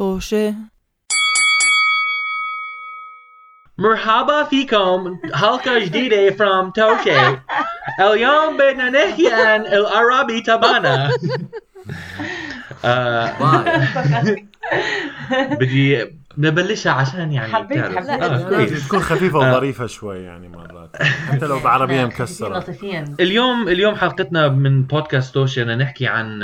طوشة مرحبا فيكم حلقة جديدة from توشي اليوم بدنا نحكي عن العربي تبعنا. آه، باي بدي نبلشها عشان يعني حبيت-. حبيت. آه،. تكون خفيفة آه. وظريفة شوي يعني مرات. حتى لو بعربية مكسرة. لطيفين. اليوم اليوم حلقتنا من بودكاست توشي بدنا نحكي عن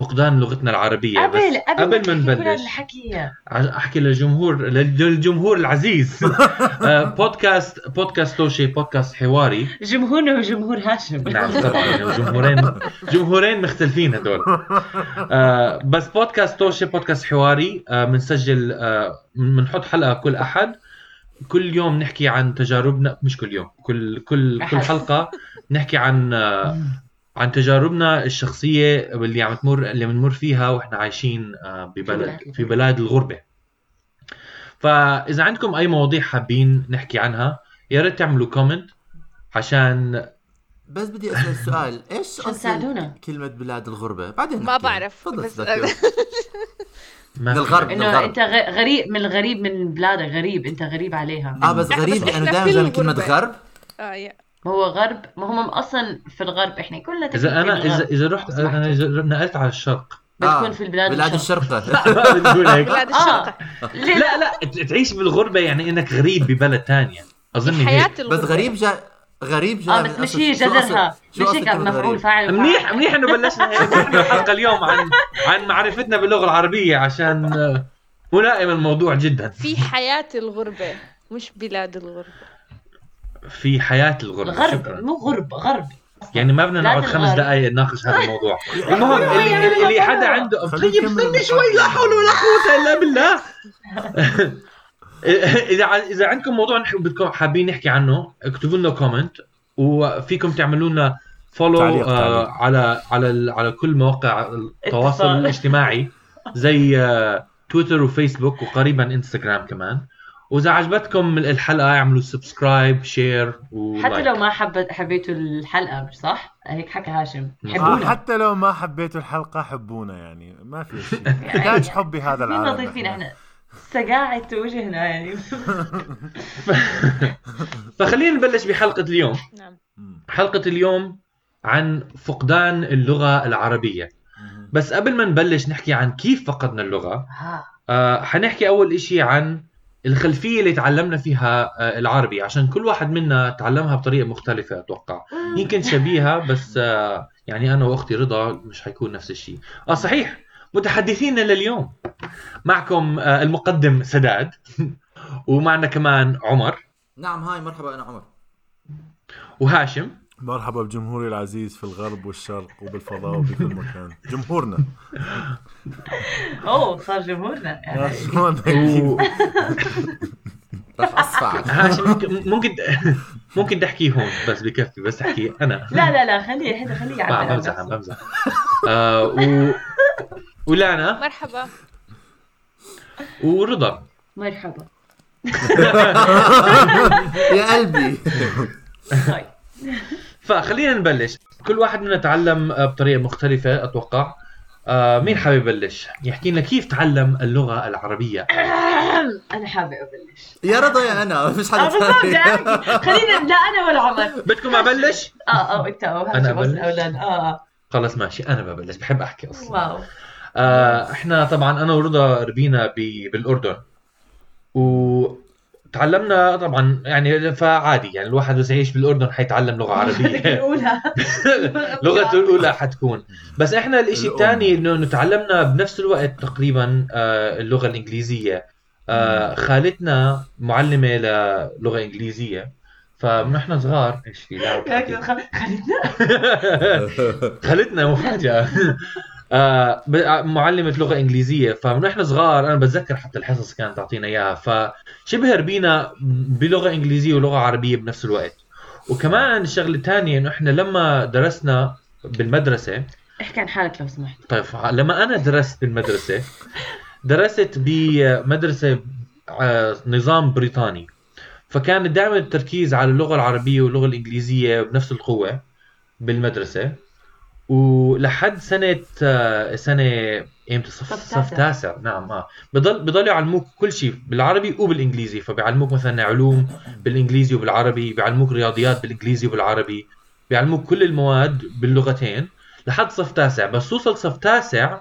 فقدان لغتنا العربية قبل بس قبل قبل ما نبلش. الحكي. أحكي للجمهور للجمهور العزيز. آه، بودكاست بودكاست توشي بودكاست حواري. جمهورنا وجمهور هاشم. نعم طبعا جمهورين جمهورين مختلفين هدول. آه بس بودكاست توشي بودكاست حواري بنسجل آه بنحط حلقة كل أحد. كل يوم نحكي عن تجاربنا مش كل يوم كل كل كل. حلقة نحكي عن عن تجاربنا الشخصية واللي عم تمر اللي بنمر فيها وإحنا عايشين آه ببلد في بلاد الغربة فإذا عندكم أي مواضيع حابين نحكي عنها يا ريت تعملوا comment عشان بس بدي أسأل سؤال إيش عشان تساعدونا. اصل كلمة بلاد الغربة بعدين ما. بعرف، تفضل بس- من الغرب. إنه. أنت غ- غريب من الغريب من بلادك غريب أنت غريب عليها آه بس غريب لأنه دائما من كلمة الغربة. غرب آه يا ما هو غرب ما هم أصلا في الغرب إحنا كلنا إذا أنا اذا الغرب. إذا رحت. أنا إذا نقلت على الشرق. بتكون في البلاد بلاد الشرق. بتقول هيك. بلاد آه. الشرق ليه لا لا تعيش بالغربة يعني إنك غريب ببلد ثانية أظن هيك. بس غريب جاي غريب جاي آه من بس مش هي جذرها. مش هيك مفعول؟ فاعل منيح. منيح إنه بلشنا هيك. الحلقة اليوم عن عن معرفتنا باللغة العربية عشان آه، ملائم الموضوع جدا. في حياة الغربة مش بلاد الغربة. في حياة الغربه الغرب شكرا. مو غرب غرب. يعني ما بدنا نقعد خمس. دقائق نناقش هذا الموضوع. المهم اللي, اللي حدا عنده طيب استني شوي لا حول ولا قوة إلا بالله. إذا ع- إذا عندكم موضوع بدكم حابين نحكي عنه اكتبوا لنا comment وفيكم تعملوا لنا follow تعليق- آه تعليق. على على ال- على كل مواقع التواصل. الاجتماعي زي آه تويتر وفيسبوك وقريبا انستغرام كمان. وإذا عجبتكم الحلقة اعملوا subscribe share و like حتى لو ما حبت حبيتوا الحلقة مش صح؟ هيك حكى هاشم. آه حبونا. حتى لو ما حبيتوا الحلقة حبونا يعني. ما في شيء. يحتاج حب هذا مين العالم لطيفين إحنا. سقاعة وجهنا يعني. فخلينا نبلش بحلقة اليوم. نعم. حلقة اليوم عن فقدان اللغة العربية. بس قبل ما نبلش نحكي عن كيف فقدنا اللغة ها آه حنحكي أول إشي عن الخلفية اللي تعلمنا فيها آه العربي عشان كل واحد منا تعلمها بطريقة مختلفة أتوقع. يمكن شبيهة بس آه يعني أنا وأختي رضا مش حيكون نفس الشيء. آه صحيح. متحدثين لليوم. معكم آه المقدم سداد ومعنا كمان عمر. نعم هاي مرحبا أنا عمر. وهاشم. مرحبا بجمهوري العزيز في الغرب والشرق وبالفضاء وبكل مكان. جمهورنا. أوه صار جمهورنا. راح هاشم ممكن ممكن ممكن تحكي هون بس بكفي بس احكي أنا. لا لا لا خليه هذا خليه ما يعبر بمزح. بمزح. آه و... ولانا. مرحبا. ورضا. مرحبا. يا قلبي. طيب. فخلينا نبلش. كل واحد منا تعلم آه، بطريقة مختلفة أتوقع. آه مين حابب يبلش؟ يحكي لنا كيف تعلم اللغة العربية. أنا حابة أبلش. يا رضا يا أنا. مش حدا بالضبط ثاني. يعني خلينا لا أنا ولا عمر. بدكم أبلش؟ آه آه أنت أو أبلش؟ الاولاد آه. آه خلص ماشي. أنا ببلش. بحب أحكي أصلا. واو. آه إحنا طبعا أنا ورضا ربينا ب... بالأردن. وتعلمنا طبعا يعني فعادي يعني الواحد بس يعيش بالأردن حيتعلم لغة عربية. الأولى. لغته الأولى حتكون. بس إحنا الإشي الأم. الثاني إنه إنه تعلمنا بنفس الوقت تقريبا آه، اللغة الإنجليزية. آه، خالتنا معلمة للغة إنجليزية. فنحن صغار. إيش في لا لكن خ- خلينا خالتنا مفاجاه آه، آه، معلمة لغة إنجليزية. فنحن صغار أنا بتذكر حتى الحصص كانت تعطينا إياها. فشبه ربينا بلغة إنجليزية ولغة عربية بنفس الوقت. وكمان الشغلة الثانية إنه إحنا لما درسنا بالمدرسة احكي عن حالك لو سمحت. طيب لما أنا درست بالمدرسة درست بمدرسة آه، نظام بريطاني. فكان دائما التركيز على اللغة العربية واللغة الإنجليزية بنفس القوة بالمدرسة. ولحد سنة آه، سنة إمتى؟ صف صف تاسع. نعم آه. بضل بضلوا يعلموك كل شيء بالعربي وبالإنجليزي. فبيعلموك مثلا علوم بالإنجليزي وبالعربي بيعلموك رياضيات بالإنجليزي وبالعربي. بيعلموك كل المواد باللغتين لحد صف تاسع. بس توصل صف تاسع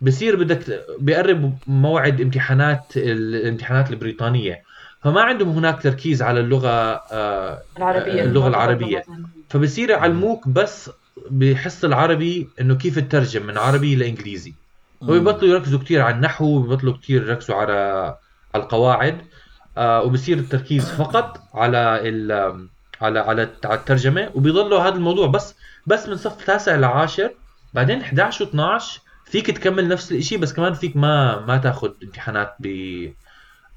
بصير بدك بيقرب موعد امتحانات الامتحانات البريطانية. فما عندهم هناك تركيز على اللغة آه، العربية. اللغة العربية. فبصير يعلموك بس بحس العربي إنه كيف تترجم من عربي لإنجليزي وبيبطلوا يركزوا كثير على النحو وبيبطلوا كثير يركزوا على على القواعد آه وبصير التركيز فقط على ال على على الترجمة وبيضلوا هذا الموضوع بس بس من صف تاسع لعاشر بعدين 11 و12 فيك تكمل نفس الشيء بس كمان فيك ما ما تاخذ امتحانات ب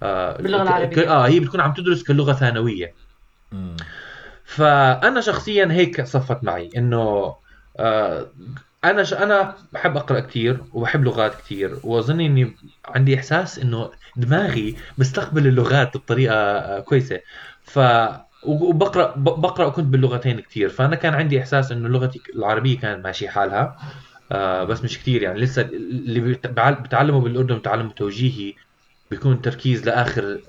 آه باللغة ك- العربية. آه هي بتكون عم تدرس كلغة ثانوية. فأنا شخصيا هيك صفت معي إنه آه أنا ش... أنا بحب أقرأ كثير وبحب لغات كثير واظن إني عندي إحساس إنه دماغي بستقبل اللغات بطريقة آه، كويسة. ف وبقرأ بقرأ كنت باللغتين كثير فأنا كان عندي إحساس إنه لغتي العربية كانت ماشي حالها آه بس مش كثير يعني. لسه اللي بتعلموا بالأردن بتعلموا توجيهي بيكون تركيز لآخر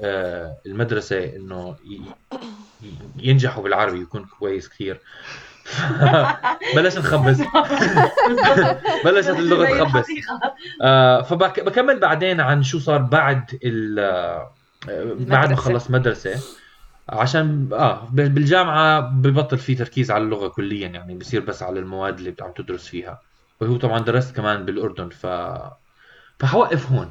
المدرسة إنه ينجحوا بالعربي يكون كويس كثير. بلاش نخبص بلشت اللغة تخبص آه فبكمل بعدين عن شو صار بعد ال آه، بعد ما. خلص مدرسة. عشان آه بالجامعة ببطل في تركيز على اللغة كليا يعني بصير بس على المواد اللي عم تدرس فيها. وهو طبعا درست كمان بالأردن ف فحوقف هون.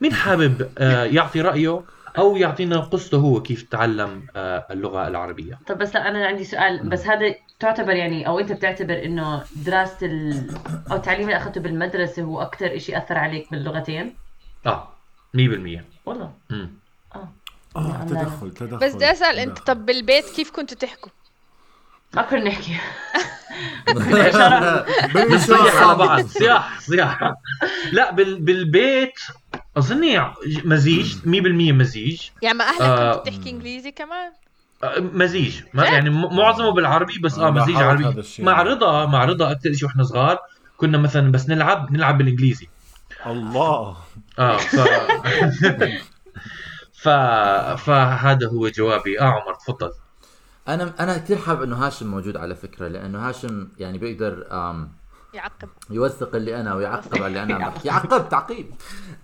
مين حابب آه يعطي رأيه أو يعطينا قصته هو كيف تعلم آه اللغة العربية. طب بس لا أنا عندي سؤال. بس هذا تعتبر يعني أو أنت بتعتبر إنه دراسه ال... أو التعليم اللي أخذته بالمدرسة هو أكثر شيء أثر عليك باللغتين؟ آه 100% والله؟ امم آه. آه. تدخل تدخل. بس بدي أسأل أنت. طب بالبيت كيف كنتوا تحكوا؟ ما كنا نحكي. بنصيح على بعض. صياح صياح. لا بال... بالبيت أظني مزيج 100% مزيج. يعني مع أهلك آه. كنتوا تحكي إنجليزي كمان؟ آه، مزيج. ما يعني معظمه بالعربي بس آه آه، مزيج عربي. مع رضا مع رضا أكثر شيء وإحنا صغار كنا مثلا بس نلعب نلعب بالإنجليزي. الله. آه ف ف فهذا هو جوابي. آه عمر تفضل. أنا أنا كثير حابب إنه هاشم موجود على فكرة لأنه هاشم يعني بيقدر آم يعقب. يوثق اللي أنا ويعقب على اللي أنا عم بحكي يعقب تعقيب.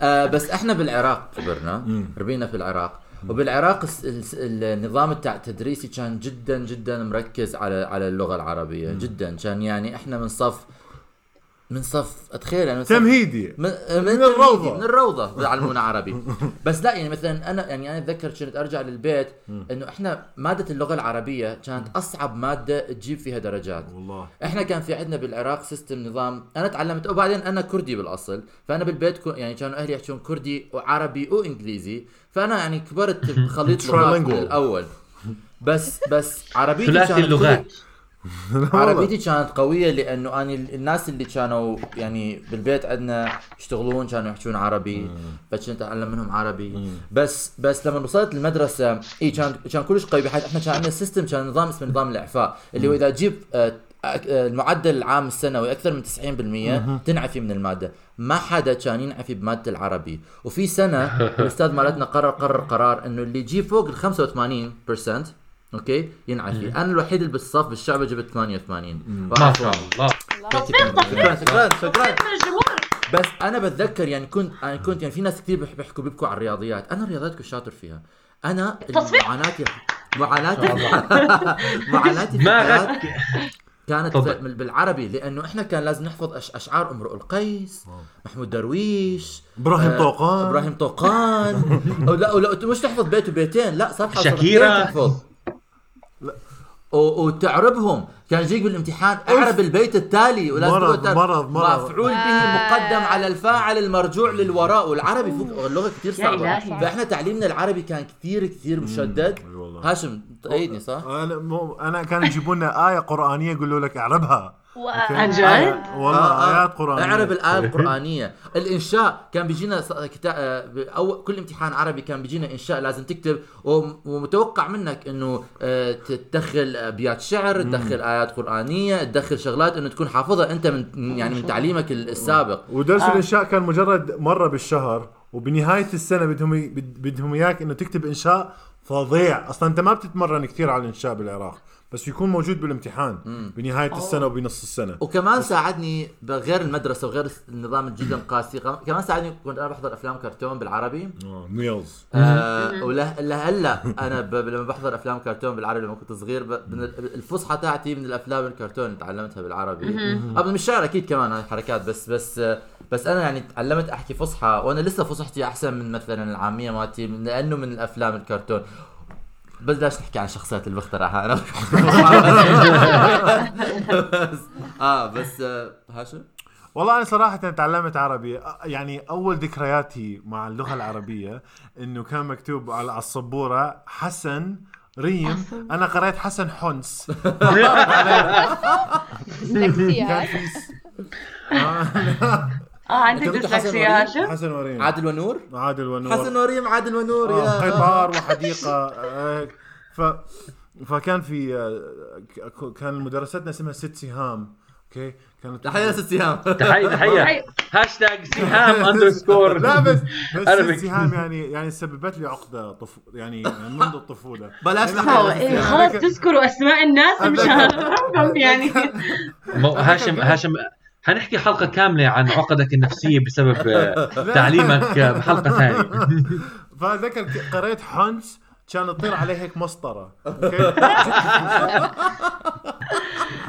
آه بس إحنا بالعراق كبرنا ربينا في العراق. وبالعراق الس- الس- النظام التدريسي كان جدا جدا مركز على على اللغة العربية جدا. كان يعني إحنا من صف من صف أتخيل يعني من صف تمهيدي. من, من الروضة. من الروضة بيعلمونا عربي. بس لا يعني مثلا أنا يعني أنا أتذكر كنت أرجع للبيت إنه إحنا مادة اللغة العربية كانت أصعب مادة تجيب فيها درجات. والله. إحنا كان في عندنا بالعراق سيستم نظام. أنا تعلمت وبعدين أنا كردي بالأصل. فأنا بالبيت يعني كانوا أهلي يحكون كردي وعربي وإنجليزي. فأنا يعني كبرت بخليط لغات من. الأول. بس بس عربيتي ثلاثي كانت اللغات. عربيتي كانت قوية لأنه أنا الناس اللي كانوا يعني بالبيت عندنا يشتغلون كانوا يحكون عربي فكنت أتعلم منهم عربي. بس بس لما وصلت المدرسة إي كان كان كلش قوي. بحيث إحنا كان عندنا system كان نظام اسمه نظام الإعفاء اللي هو إذا تجيب آه، آه، المعدل العام السنوي أكثر من 90% تنعفي من المادة. ما حدا كان ينعفي بمادة العربي. وفي سنة الأستاذ مالتنا قرر قرر قرار إنه اللي يجيب فوق ال 85% أوكي؟ ينعفي أنا الوحيد اللي بالصف بالشعب جبت 88 ما شاء الله. شكرا شكرا شكرا. بس أنا بتذكر يعني كنت أنا كنت يعني في ناس كثير بيح- بيحكوا بيبكوا على الرياضيات. أنا الرياضيات كنت شاطر فيها. أنا. معاناتي معاناتي معاناتي ما كانت. في- بالعربي. لأنه إحنا كان لازم نحفظ أش أشعار امرؤ القيس محمود درويش إبراهيم آه، طوقان. إبراهيم طوقان. أو لا أو لا مش تحفظ بيت وبيتين. لا صفحة شاكيرا. صفحتين تحفظ. وتعربهم كان يجيك بالامتحان أعرب البيت التالي ولازم مرض- مرض- مرض. مفعول به مقدم على الفاعل المرجوع للوراء والعربي فوق اللغة كثير صعبة. فإحنا تعليمنا العربي كان كثير كثير مشدد أي والله. هاشم تأيدني صح؟ أنا مو أنا كانوا يجيبوا لنا آية قرآنية يقولوا لك اعربها؟ عن جد؟ آيات- والله آه، آه. ايات قرآنية. اعرب الآية القرآنية. الإنشاء كان بيجينا. آه، أو كل امتحان عربي كان بيجينا إنشاء لازم تكتب. وم- ومتوقع منك إنه آه، تدخل أبيات شعر تدخل آيات قرآنية تدخل شغلات إنه تكون حافظها أنت من يعني من تعليمك ال- السابق. ودرس آه. الإنشاء كان مجرد مرة بالشهر وبنهاية السنة بدهم بدهم إياك إنه تكتب إنشاء فظيع. أصلا أنت ما بتتمرن كثير على الإنشاء بالعراق. بس يكون موجود بالامتحان بنهاية السنة وبنص السنة. وكمان ساعدني غير المدرسة وغير النظام الجدا القاسي كم- كمان ساعدني كنت أنا بحضر أفلام كرتون بالعربي. آه، ميلز. آه وله لهلا أنا ب... لما بحضر أفلام كرتون بالعربي لما كنت صغير ب... الفصحى تاعتي من الأفلام الكرتون اللي تعلمتها بالعربي. قبل من الشعر أكيد كمان هاي حركات بس بس بس أنا يعني تعلمت أحكي فصحى وأنا لسه فصحتي أحسن من مثلا العامية مالتي لأنه من الأفلام الكرتون. بلاش نحكي عن الشخصيات اللي بخترعها أنا بس آه بس آه هاشم؟ والله أنا صراحة تعلمت عربي. يعني أول ذكرياتي مع اللغة العربية إنه كان مكتوب على السبورة حسن ريم. أنا قريت حسن حنس. كان في س- آه عندك ديسلكسيا؟ هاشم؟ حسن وريم؟ عادل ونور؟ عادل ونور. حسن وريم عادل ونور آه، يا. قطار وحديقة. آه، هيك ف فكان في آه، ك- كان مدرستنا اسمها ست سهام أوكي؟ كانت تحية ست سهام. تحية تحية. هاشتاج سهام underscore لا بس بس. ست سهام يعني يعني سببت لي عقدة طف يعني منذ الطفولة. بلاش إيه ست خلص تذكروا أسماء الناس مشان افهمكم يعني. هاشم هاشم حنحكي حلقة كاملة عن عقدك النفسية بسبب آه، تعليمك آه، بحلقة ثانية. فذكر قريت حنس كان تطير عليه هيك مسطرة أوكي؟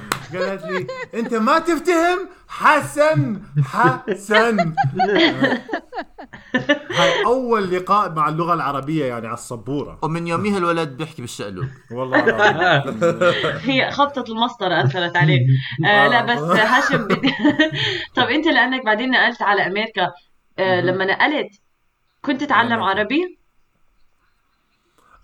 قالت لي أنت ما تفتهم حسن حسن. هاي أول لقاء مع اللغة العربية يعني على السبورة. ومن يوميها الولد بيحكي بالشقلوب والله العظيم. هي خبطة المسطرة أثرت عليك. آه لا بس هاشم بدي طب أنت لأنك بعدين نقلت على أمريكا آه لما نقلت كنت تتعلم عربي؟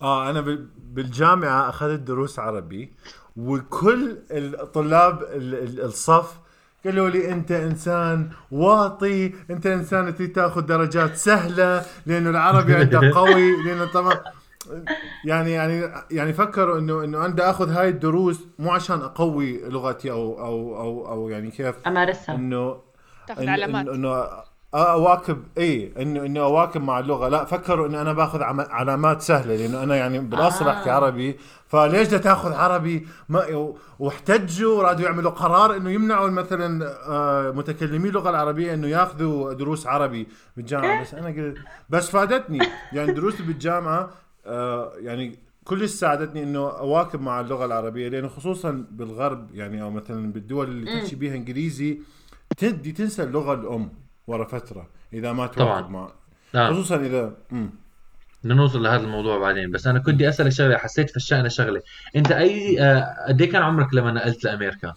آه أنا بال- بالجامعة أخذت دروس عربي وكل الطلاب ال- ال- الصف قالوا لي أنت إنسان واطي أنت إنسان تريد تأخذ درجات سهلة لأنه العربي عندك قوي لأنه طبعا يعني يعني يعني فكروا انه إنه أنا بدي أخذ هاي الدروس مو عشان أقوي لغتي أو أو أو أو يعني كيف أمارسها. إنه تاخذ علامات. إنه- إنه اواكب إي انه إنه أواكب مع اللغة. لا فكروا إنه أنا باخذ عم- علامات سهلة لأنه أنا يعني بالأصل آه. أحكي عربي فليش بدها تاخذ عربي؟ ما واحتجوا ورادوا يعملوا قرار إنه يمنعوا مثلا آه، متكلمي اللغة العربية إنه ياخذوا دروس عربي بالجامعة. بس أنا قلت بس فادتني. يعني دروسي بالجامعة آه، يعني كلش ساعدتني إنه أواكب مع اللغة العربية. لأنه خصوصا بالغرب يعني أو مثلا بالدول اللي تحكي بيها إنجليزي تدي تنسى اللغة الأم ورا فترة إذا ما. تواكب مع نعم. خصوصا اذا مم. بدنا نوصل لهذا الموضوع بعدين. بس أنا كنت أسألك شغلة حسيت في الشأن شغلة. أنت أي آه، قد إيه كان عمرك لما نقلت لأمريكا؟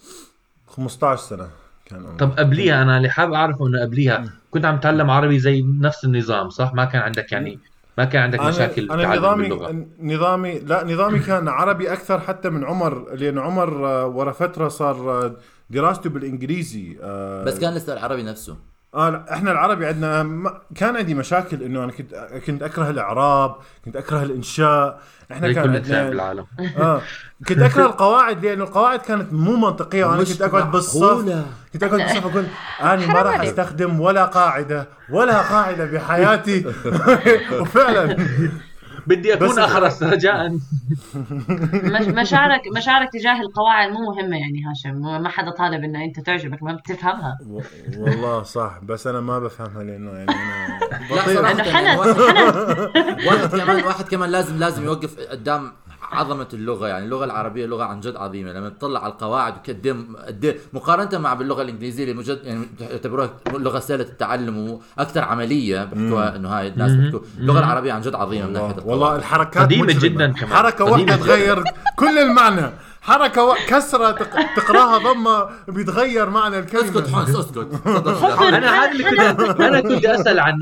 15 سنة كان عمري. طب قبليها أنا اللي حابب أعرفه إنه قبليها كنت عم تتعلم عربي زي نفس النظام صح؟ ما كان عندك يعني ما كان عندك مشاكل أنا نظامي باللغة. نظامي لا نظامي كان عربي أكثر حتى من عمر لأن عمر آه، ورا فترة صار آه، دراسته بالإنجليزي بس كان لسه العربي نفسه. آه لا، إحنا العربي عندنا ما كان عندي مشاكل إنه أنا كنت كنت أكره الإعراب كنت أكره الإنشاء. إحنا كان عندنا بالعالم. آه كنت أكره القواعد لأنه القواعد كانت مو منطقية. وأنا كنت أقعد بالصف. كنت أقعد بالصف أقول أنا ما راح. أستخدم ولا قاعدة ولا قاعدة بحياتي. وفعلا. بدي أكون اخرس رجاء مش- مشاعرك مشاعرك تجاه القواعد مو مهمة يعني هاشم. ما حدا طالب إن أنت تعجبك ما بتفهمها. والله صح بس أنا ما بفهمها لأنه يعني أنا لا بطيء. واحد كمان واحد كمان لازم لازم يوقف قدام عظمة اللغة يعني اللغة العربية لغة عن جد عظيمة. لما تطلع على القواعد وقدام قد إيه مقارنة مع باللغة الإنجليزية اللي مجد يعني يعتبروها لغة سهلة التعلم وأكثر عملية بيحكوها إنه هاي الناس بيحكوا اللغة العربية عن جد عظيمة من ناحية والله, القواعد والله الحركات قديمة مجرمة. جداً كمان. حركة واحدة. تغير كل المعنى. حركة و... كسرة تق... تقراها ضمه بيتغير معنى الكلمة. اسكت حنس اسكت. أنا هذا اللي كنت أنا كنت أسأل عن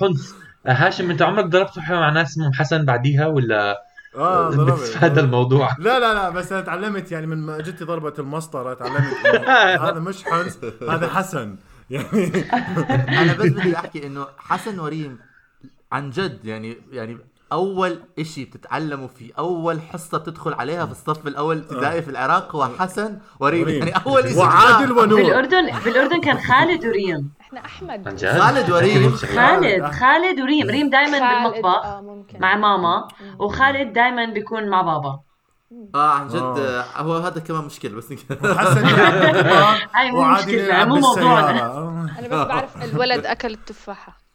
حنس. هاشم أنت عمرك ضربت مع ناس اسمهم حسن بعديها ولا آه ضربت بتتفادى الموضوع. لا لا لا بس أنا تعلمت يعني من ما جتي ضربة المسطرة تعلمت هذا مش حنس هذا حسن. يعني أنا بس بدي أحكي إنه حسن وريم عن جد يعني يعني أول إشي بتتعلموا فيه أول حصة بتدخل عليها في الصف الأول ابتدائي في العراق هو حسن وريم. يعني أول إشي. وعادل ونور بالاردن بالأردن كان خالد وريم. إحنا أحمد. خالد وريم. خالد خالد وريم. ريم دائما بالمطبخ ممكن. مع ماما وخالد دائما بيكون مع بابا. آه عن جد آه. آه. هو هذا كمان مشكلة بس. حسن هاي مو يلعب مو موضوعنا. آه. أنا بس بعرف الولد أكل التفاحة.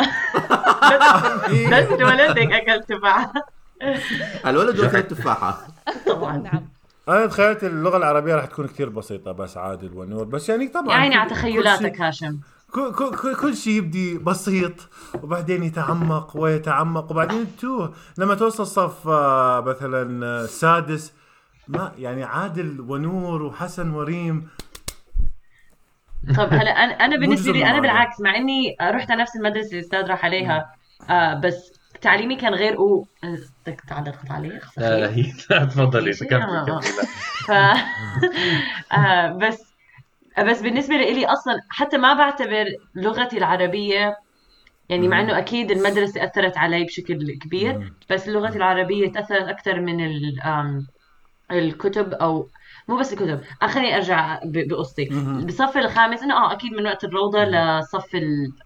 بس الولد هيك أكل تفاحة. الولد واكل التفاحه طبعا. نعم. أنا تخيلت اللغة العربية راح تكون كثير بسيطة بس عادل ونور بس يعني طبعا يا عيني كل- على تخيلاتك هاشم. كل, كل, كل, كل شيء يبدي بسيط وبعدين يتعمق ويتعمق وبعدين تتوه لما توصل صف آه، مثلا آه، سادس ما يعني عادل ونور وحسن وريم طب هلا أنا أنا بالنسبة لي أنا. بالعكس مع إني رحت على نفس المدرسة اللي الأستاذ راح عليها آه بس تعليمي كان غير و بدك تعلقت علي لا. لا هي تفضلي. كملي كملي ف آه بس بس بالنسبة لي أصلا حتى ما بعتبر لغتي العربية يعني مع إنه أكيد المدرسة أثرت علي بشكل كبير بس لغتي العربية تأثرت أكثر من الكتب أو مو بس الكتب. آه، خليني أرجع بقصتي. بالصف الخامس أنا آه أكيد من وقت الروضة للصف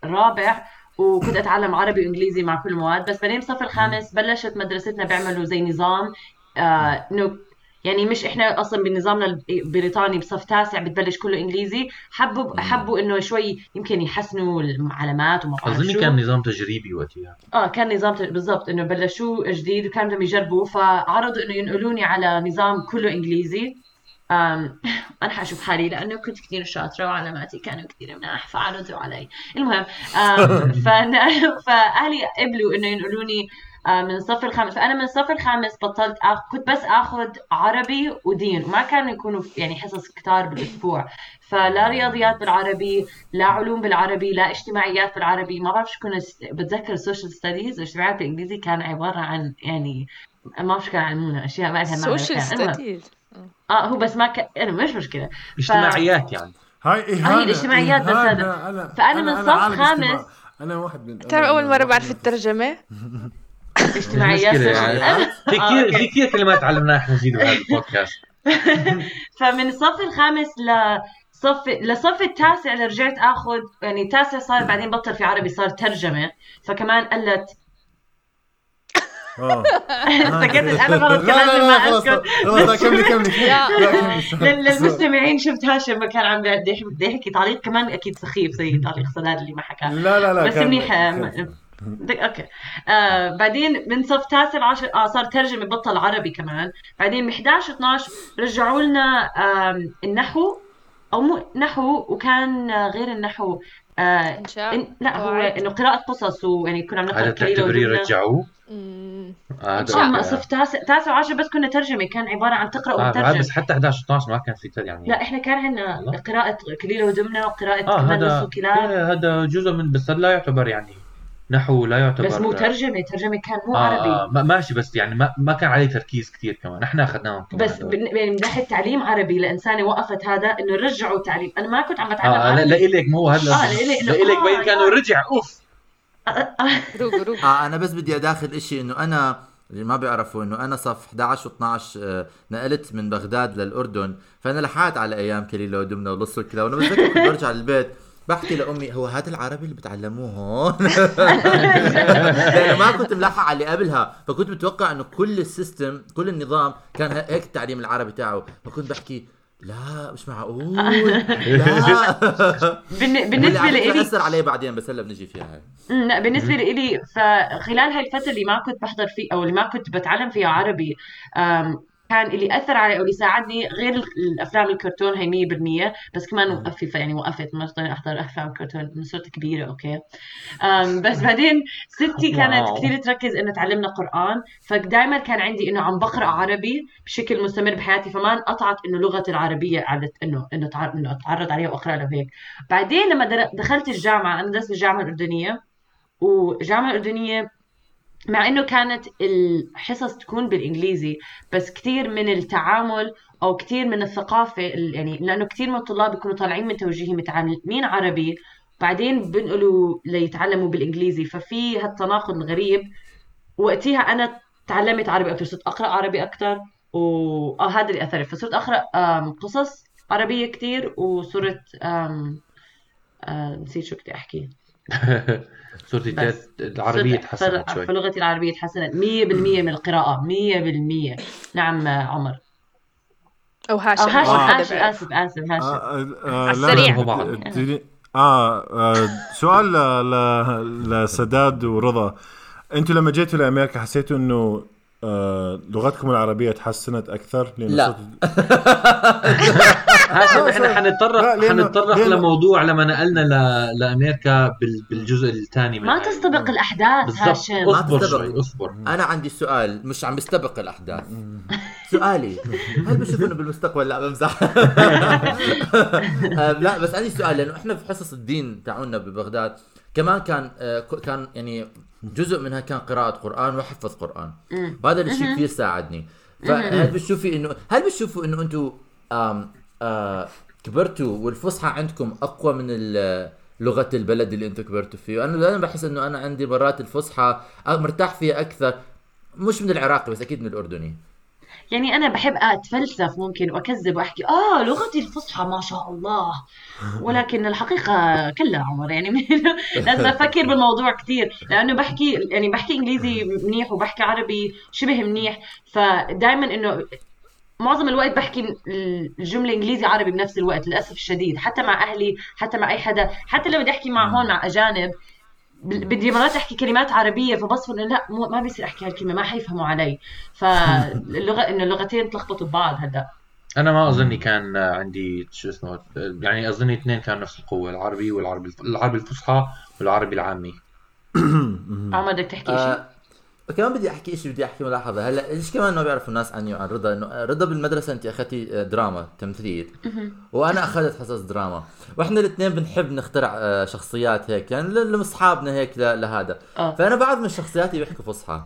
الرابع وكنت أتعلم عربي وإنجليزي مع كل المواد بس بعدين بالصف الخامس بلشت مدرستنا بيعملوا زي نظام آه إنه يعني مش إحنا أصلا بنظامنا البريطاني بصف تاسع بتبلش كله إنجليزي. حبوا حبوا إنه شوي يمكن يحسنوا العلامات وما بعرف اظني شو. كان نظام تجريبي وقتها. آه كان نظام بالضبط إنه بلشوه جديد وكانوا بدهم يجربوا فعرضوا إنه ينقلوني على نظام كله إنجليزي. أنا حأشوف حالي لأنه كنت كثير شاطرة وعلاماتي كانوا كثير مناح فعرضوا علي. المهم فأهلي قبلوا إنه ينقلوني من الصف الخامس. فأنا من الصف الخامس بطلت أخ... كنت بس آخذ عربي ودين. وما كانوا يكونوا يعني حصص كتار بالأسبوع. فلا رياضيات بالعربي لا علوم بالعربي لا اجتماعيات بالعربي. ما بعرف شو كنا بتذكر ال social studies الاجتماعيات بالانجليزي كان عبارة عن يعني ما بعرف شو كان يعلمونا أشياء ما لها معنى social. studies آه هو بس ما كان يعني مش مشكلة اجتماعيات يعني هاي إهانة الاجتماعيات بس. هذا. أنا فأنا من صف خامس. أنا واحد من بتعرف أنا- أول مرة بعرف الترجمة اجتماعيات يعني. في آه، كثير أوكي. في كثير كلمات تعلمناها إحنا جديد بهذا البودكاست فمن الصف الخامس لصف لصف التاسع اللي رجعت آخذ يعني التاسع صار بعدين بطل في عربي صار ترجمة فكمان قلت آه. سكتت. أنا خلص لا لا لا خلاص خلاص كملي كملي. للمستمعين شفت هاشم؟ ما كان عم بدي يحكي- بدي يحكي تعليق. كمان أكيد سخيف زي تعليق سداد اللي ما حكى. لا لا لا بس. منيح. بدك أوكي. آه بعدين من صف تاسع عشر آه صار ترجمة بطل عربي كمان. بعدين ب 11 12 رجعوا لنا آم، النحو أو مو نحو وكان آه، غير النحو. آه إن لا هو. إنه قراءة قصص ويعني كنا عم نقرا هذا تعتبريه. رجعوه. مم. آه، آه ما. صف تاسع تاسع وعشر بس كنا ترجمة كان عبارة عن تقرأ آه وتترجم بس حتى 11 12 ما كان في يعني. لا إحنا كان عندنا ودمنة وقراءة آه كمان نص هذا وكلاب إيه، هذا جزء من بس لا يعتبر يعني نحو لا يعتبر بس مو ترجمة ترجمة كان مو آه عربي. آه ما- ماشي بس يعني ما, ما كان عليه تركيز كثير كمان. إحنا أخذناهم بس يعني من ناحية تعليم عربي لإنسانة وقفت هذا إنه رجعوا تعليم. أنا ما كنت عم بتعلم آه لا عربي. لإلك مو هذا. آه، لإلي- إنه- لإلك آه، بين كانوا. رجع أوف. روق روق آه أنا بس بدي أداخل إشي إنه أنا اللي ما بيعرفوا إنه أنا صف 11 و12 آه نقلت من بغداد للأردن فأنا لحقت على أيام كليله ودمنه ولص الكلا وأنا بتذكر كنت برجع للبيت بحكي لأمي هو هذا العربي اللي بتعلموه هون؟ لأنه ما كنت ملاحق على اللي قبلها فكنت متوقع إنه كل السيستم كل النظام كان هيك التعليم العربي تاعه فكنت بحكي لا مش معقول. لا. بالن- بالنسبة واللي لي أثر علي بعدين بس هلا بنجي فيها هاي. لا بالنسبة لي فخلال هاي الفترة اللي ما كنت بحضر فيه أو اللي ما كنت بتعلم فيها عربي كان اللي أثر علي أو اللي ساعدني غير ال- الأفلام الكرتون هي 100% بس كمان وقفت يعني وقفت ما ضلني أحضر أفلام كرتون من صرت كبيرة أوكي. أم، بس بعدين ستي كانت. كثير تركز إنه تعلمنا قرآن فدائما كان عندي إنه عم بقرأ عربي بشكل مستمر بحياتي فما انقطعت إنه لغتي إنه إنه تع- إنه أتعرض عليها وأقرأ لها وهيك. بعدين لما دخلت الجامعة أنا درست الجامعة الأردنية والجامعة الأردنية مع إنه كانت الحصص تكون بالإنجليزي بس كثير من التعامل أو كثير من الثقافة ال- يعني لأنه كثير من الطلاب بيكونوا طالعين من توجيهي متعلمين عربي بعدين بنقلوا ليتعلموا بالإنجليزي ففي هالتناقض الغريب وقتها أنا تعلمت عربي أكثر صرت أقرأ عربي أكثر و آه هذا اللي اثر فصرت أقرأ قصص عربية كثير وصرت آه، نسيت شو كنت أحكي. صرتي بس. العربية صرت- تحسنت شوي فلغتي العربية تحسنت 100% من القراءة 100% نعم آه، عمر أو هاشم هاشم آه. آسف. آسف آسف هاشم آه، آه، على لا، لا، السريع. آه آه، سؤال ل- ل- لسداد ورضا أنتوا لما جيتوا لأمريكا حسيتوا إنه آه لغتكم العربية تحسنت أكثر لأنه لا. صرتوا- هاشم إحنا حنتطرق لأنه- حنتطرق لأنه- لموضوع لما نقلنا ل... لأمريكا بال... بالجزء الثاني من ما تستبق الأحداث هاشم. أصبر. شوي أصبر. أنا عندي سؤال مش عم بستبق الأحداث. سؤالي هل بشوف انه بالمستقبل؟ لا بمزح. آه، لا بس عندي سؤال لأنه إحنا في حصص الدين تاعونا ببغداد كمان كان آه، كان يعني جزء منها كان قراءة قرآن وحفظ قرآن. وهذا الشيء كثير ساعدني. فهل بتشوفي انه هل بتشوفوا إنه أنتم آم، آه، كبرتوا والفصحى عندكم أقوى من لغة البلد اللي أنتم كبرتوا فيه؟ أنا دائما بحس إنه أنا عندي مرات الفصحى مرتاح فيها أكثر مش من العراقي بس أكيد من الأردني. يعني أنا بحب أتفلسف ممكن وأكذب وأحكي آه لغتي الفصحى ما شاء الله. ولكن الحقيقة كلا عمر يعني لازم أفكر بالموضوع كثير لأنه بحكي يعني بحكي إنجليزي منيح وبحكي عربي شبه منيح. فدائما إنه معظم الوقت بحكي الجملة إنجليزي عربي بنفس الوقت للأسف الشديد. حتى مع أهلي حتى مع أي حدا حتى لو بدي أحكي مع هون مع أجانب ب- بدي مرات أحكي كلمات عربية فبصفر إنه لا مو ما بيصير أحكي هالكلمة ما حيفهموا علي. فاللغة إنه اللغتين تلخبطوا ببعض هلأ. أنا ما أظني كان عندي شو اسمه يعني أظني اثنين كانوا نفس القوة العربي والعربي العربي الفصحى والعربي العامي. عمر بدك تحكي شيء؟ آه كمان بدي أحكي شيء بدي أحكي ملاحظة. هلأ إيش كمان ما بيعرفوا الناس عني وعن رضا؟ إنه رضا بالمدرسة انت أخذتي آه، دراما تمثيل. وأنا أخذت حصص دراما. وإحنا الاثنين بنحب نخترع آه، شخصيات هيك يعني لاصحابنا هيك لهذا. آه. فأنا بعض من شخصياتي بيحكوا فصحى.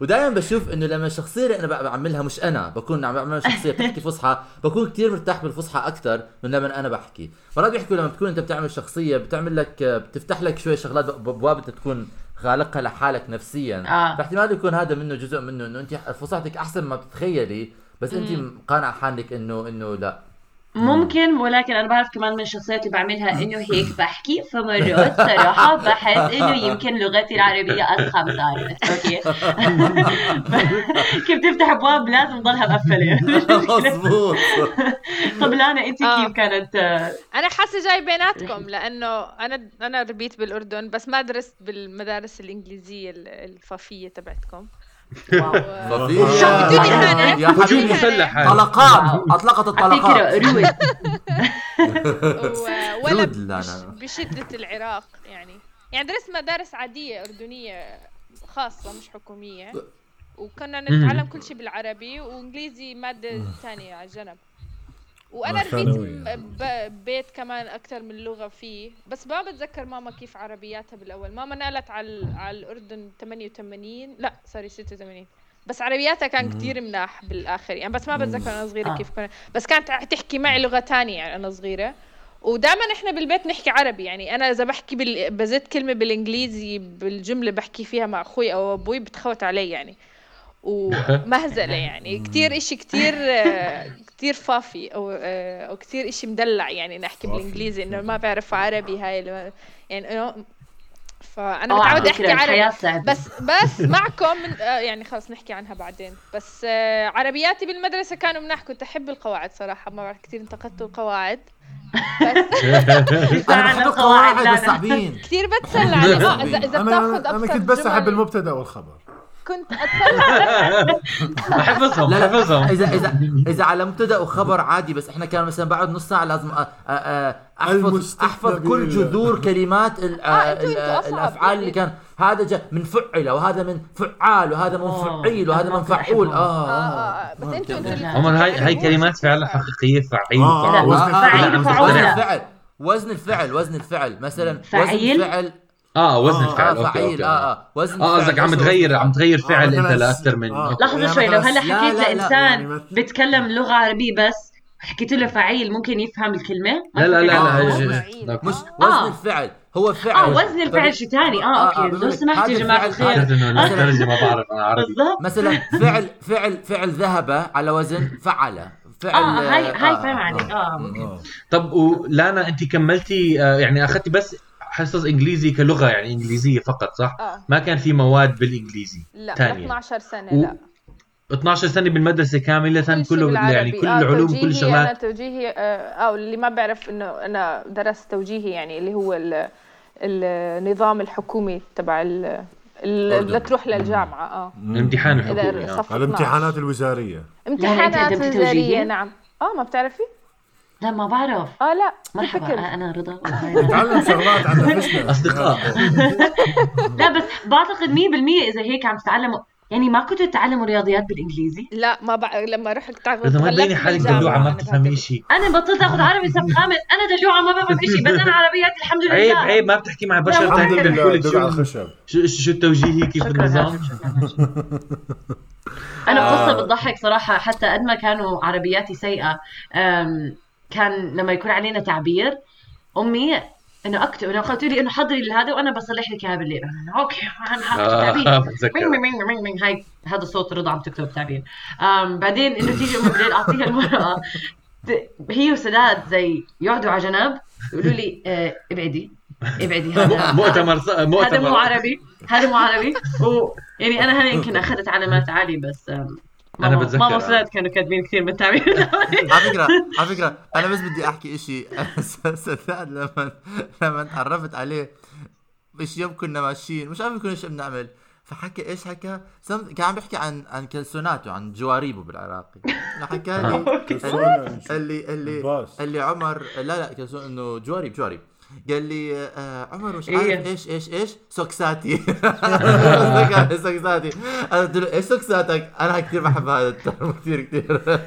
ودائما بشوف إنه لما الشخصية اللي أنا بعملها مش أنا بكون عم بعمل شخصية بتحكي فصحى بكون كثير مرتاح بالفصحى أكثر من لما أنا بحكي. مرات بيحكوا لما تكون أنت بتعمل شخصية بتعمل لك آه، بتفتح لك شوية شغلات ب- ابواب انت تكون خالقها لحالك نفسيا. آه. فاحتمال يكون هذا منه جزء منه إنه أنت فصحتك أحسن ما بتتخيلي بس أنت قانعه حالك انه إنه لا. ممكن ولكن أنا بعرف كمان من الشخصيات اللي بعملها إنه هيك بحكي فمرات صراحة بحس إنه يمكن لغتي العربية أضخم صارت أوكي؟ كيف تفتح أبواب لازم تضلها مقفله مضبوط طب لانا أنت آه. كيف كانت؟ أنا حاسة جاي بيناتكم لأنه أنا أنا ربيت بالأردن بس ما درست بالمدارس الإنجليزية ال- الفافية تبعتكم. صفية؟ يا هجوم مسلح هذا. طلقات أطلقت الطلقات ولا. بشدة العراق يعني. يعني درست مدارس عادية أردنية خاصة مش حكومية. وكنا نتعلم كل شيء بالعربي وإنجليزي مادة ثانية على جنب وأنا. ب- بيت كمان أكثر من لغة فيه. بس ما بتذكر ماما كيف عربياتها بالأول. ماما نقلت على على الأردن 88 لا سوري 86 بس عربياتها كان كتير مناح بالآخر. يعني بس ما بتذكر أنا صغيرة آه. كيف كنا. بس كانت تحكي معي لغة ثانية يعني أنا صغيرة. ودائما إحنا بالبيت نحكي عربي. يعني أنا إذا بحكي بال... بزت كلمة بالإنجليزي بالجملة بحكي فيها مع أخوي أو أبوي بتخوت علي يعني. ومهزلة يعني. كتير إشي كتير آه، كتير فافي أو أو كتير إشي مدلع يعني نحكي. بالإنجليزي إنه ما بعرف عربي هاي يعني إنه فأنا فكرة أحكي عربي. بس بس معكم من آه يعني خلص نحكي عنها بعدين. بس آه عربياتي بالمدرسة كانوا مناح كنت أحب القواعد صراحة. ما بعرف كثير انتقدت القواعد. بس أنا بحب القواعد بس. صعبين كثير بتسلى عليها. أنا بتاخذ أنا كنت بس أحب المبتدأ والخبر. كنت أتسلى حفظهم لا حفظهم إذا إذا إذا على مبتدأ وخبر عادي بس إحنا كان مثلا بعد نص ساعة لازم أ- أ- أ- أحفظ أحفظ كل جذور كلمات ال- آه، ال- الأفعال يعني. اللي كان. هذا جاء من فعل وهذا من فعال وهذا من آه، فعيل وهذا من فعول. آه. آه، آه آه، بس أنتوا عمر هاي هاي كلمات فعلا حقيقية فعيل. آه،. وزن آه، آه، الفعل وزن الفعل وزن الفعل مثلا وزن؟ الفعل آه وزن آه، الفعل. آه أوكي فعيل. أوكي. آه آه. وزن آه الفعل قصدك عم تغير وزن عم الفعل؟ تغير فعل آه، انت لأكثر من آه. يعني شوي لو هلا لا، حكيت لا، لا، لإنسان يعني مثل- بيتكلم لغة عربية بس حكيت له فعيل ممكن يفهم الكلمة؟ لا لا لا آه، لا. ج- مش آه. وزن آه. الفعل. هو فعل. آه وزن الفعل شيء ثاني آه أوكي لو سمحت يا الفعل- الخير. ما بعرف أنا عربي. مثلا فعل فعل فعل ذهب على وزن فعل. فعل آه هاي هاي آه، فاهم آه، عليك آه آه. طب ولانا انت كملتي آه، يعني أخذتي بس حصص إنجليزي كلغة يعني إنجليزية فقط صح؟ آه ما كان في مواد بالإنجليزي لا تانية. 12 سنة و- لا 12 سنة بالمدرسة كاملة كله بالعربي. يعني كل آه العلوم كل توجيهي أنا الشغلات توجيهي آه أو اللي ما بيعرف إنه أنا درست توجيهي يعني اللي هو ال- النظام الحكومي تبع ال- ال- أردن. لتروح للجامعة آه الامتحان الحكومي آه. صف 12. الامتحانات الوزارية امتحانات يعني وزاريه؟ نعم آه ما بتعرفي لا ما بعرف. آه لا مرحبا. آه، أنا رضا تعلم شغلات عن نفسنا اصدقاء لا بس بعتقد 100% إذا هيك عم تتعلموا يعني ما كنتوا تتعلموا رياضيات بالإنجليزي؟ لا ما بع... لما رحت تعرف. إذا ما تبيني حالك دلوعه ما بتفهمي شيء أنا بطلت آخذ عربي صف خامس. أنا دلوعه ما بفهم شيء بس أنا عربيات الحمد لله. عيب عيب ما بتحكي مع بشر ثانيين بيحكوا لك شو الخشب شو شو التوجيهي كيف النظام؟ أنا قصة بتضحك صراحة حتى قد ما كانوا عربياتي سيئة كان لما يكون علينا تعبير أمي إنه اكتب إنه قلت لي إنه حضري لهذا وأنا بصلح لك إياها بالليل. أنا أوكي أنا حاطط تعبير آه، مين بتذكر. مين مين مين مين هاي هذا صوت رضا عم تكتب تعبير بعدين إنه تيجي أمي بالليل أعطيها الورقه ت- هي وسداد زي يقعدوا على جنب يقولوا لي آه ابعدي ابعدي هذا مؤتمر ص- هذا مو مؤتمر عربي هذا مو عربي. و يعني أنا هنا يمكن أخذت علامات عالية بس ماما بتذكر، ماما. وسداد كانوا كاتبين كثير من التعبير على فكرة على فكرة أنا بس بدي أحكي إشي سداد لما لما تعرفت عليه مش يوم كنا ماشيين مش عارف كنا إيش بنعمل فحكى إيش حكى؟ سم... كان عم بيحكي عن عن كلسوناته عن جواريبه بالعراقي حكى لي كلسون اللي اللي باص. اللي عمر لا لا كلسون إنه جواريب جواريب قال لي آه عمر مش إيه. عارف إيش إيش إيش؟ socks اتي socks اتي أنا قلت له إيش socks اتك؟ أنا كثير بحب هذا ال term كثير كثير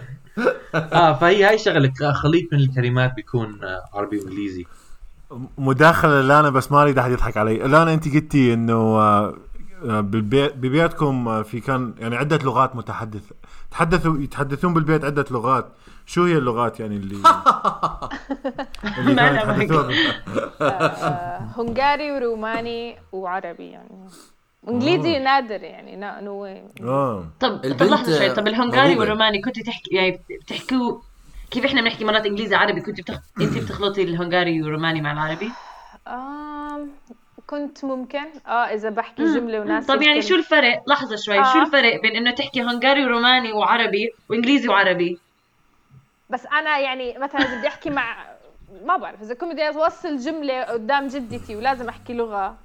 آه فهي هاي شغلة خليط من الكلمات بيكون آه، عربي وإنجليزي. مداخلة لانا بس ما أريد أحد يضحك علي. لانا أنت قلتي إنه آه، آه، بالبيت ببيتكم في كان يعني عدة لغات متحدث تحدثوا يتحدثون بالبيت عدة لغات. شو هي اللغات يعني اللي اللي كانوا يتحدثون آه، هنغاري وروماني وعربي يعني. وانجليزي نادر يعني نا نو آه. طب طب لحظة شوي طب الهنغاري. والروماني كنتوا تحكي يعني بتحكوا كيف إحنا بنحكي مرات إنجليزي عربي؟ كنت بتخ... أنت بتخلطي الهنغاري والروماني مع العربي؟ كنت ممكن. آه إذا بحكي جملة وناس طب يعني شو الفرق؟ لحظة شوي آه. شو الفرق بين إنه تحكي هنغاري وروماني وعربي وإنجليزي وعربي؟ بس أنا يعني مثلا إذا بدي أحكي مع ما بعرف إذا كنت بدي أوصل جملة قدام جدتي ولازم أحكي لغة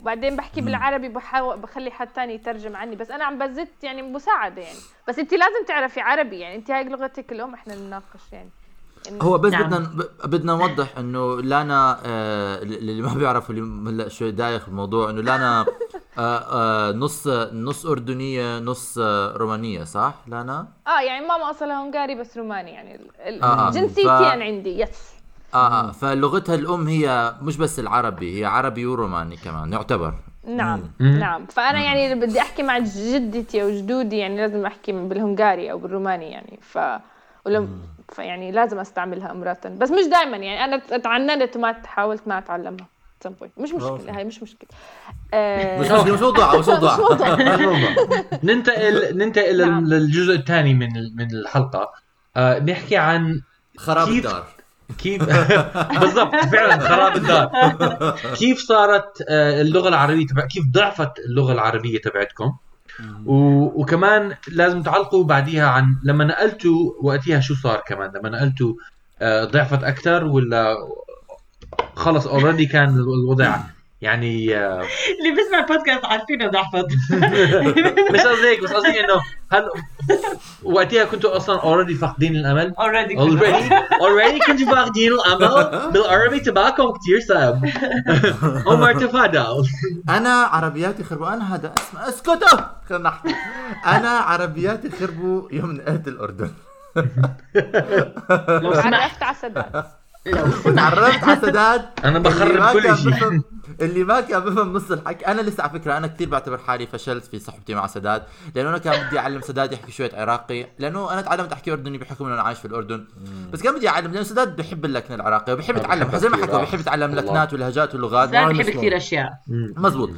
وبعدين بحكي بالعربي بحاول بخلي حد تاني يترجم عني بس أنا عم بزت يعني مساعدة يعني. بس انت لازم تعرفي عربي يعني انت هاي لغتك الام إحنا نناقش يعني. هو بس نعم. بدنا بدنا نوضح إنه لانا آه اللي ما بيعرفوا اللي هلأ شوي دايخ الموضوع إنه لانا آه آه نص نص أردنية نص آه رومانية صح؟ لانا؟ آه يعني ماما أصلها هنغاري بس روماني يعني آه، آه. جنسيتين ف- عندي يس آه آه. فلغتها الأم هي مش بس العربي هي عربي وروماني كمان يعتبر. نعم مم. نعم. فأنا يعني إذا بدي أحكي مع جدتي أو جدودي يعني لازم أحكي بالهنغاري أو بالروماني يعني. ف ولم فيعني لازم أستعملها مرات بس مش دائما يعني أنا تعننت وما حاولت ما أتعلمها. Some point. مش مشكلة هاي مش مشكلة. آه، مش مش مش موضوع مش موضوع. ننتقل ننتقل نعم. للجزء الثاني من من الحلقة. آه نحكي عن خراب كيف- الدار. كيف بالضبط فعلا خراب الدار. كيف صارت آه، اللغة العربية تبع كيف ضعفت اللغة العربية تبعتكم. و... وكمان لازم تعلقوا بعديها عن لما نقلتوا وقتها شو صار كمان؟ لما نقلتوا آه، ضعفت أكثر ولا خلص already كان الوضع يعني اللي بيسمع البودكاست عارفينه ضعفت مش قصدي هيك بس قصدي إنه هل وقتها كنتوا أصلا already فاقدين الأمل؟ already already already كنتوا فاقدين الأمل؟ بالعربي تبعكم كثير صعب عمر تفضل أنا عربياتي خربوا. أنا هذا اسمع اسكتوا خلينا نحكي. أنا عربياتي خربوا يوم نقلت الأردن. لو سمحت على سداد وتعرفت على سداد؟ أنا اللي بخرب ما كل كان شيء. بفهم اللي ما كان بفهم نص الحكي. أنا لسه على فكرة أنا كثير بعتبر حالي فشلت في صحبتي مع سداد لأنه أنا كان بدي أعلم سداد يحكي شوية عراقي لأنه أنا تعلمت أحكي أردني بحكم إنه أنا عايش في الأردن. بس كان بدي أعلم لأنه سداد بحب اللكنة العراقية وبحب يتعلم. زي ما حكوا. بحب يتعلم. لكنات واللهجات واللغات زاد بحب. كثير أشياء. مزبوط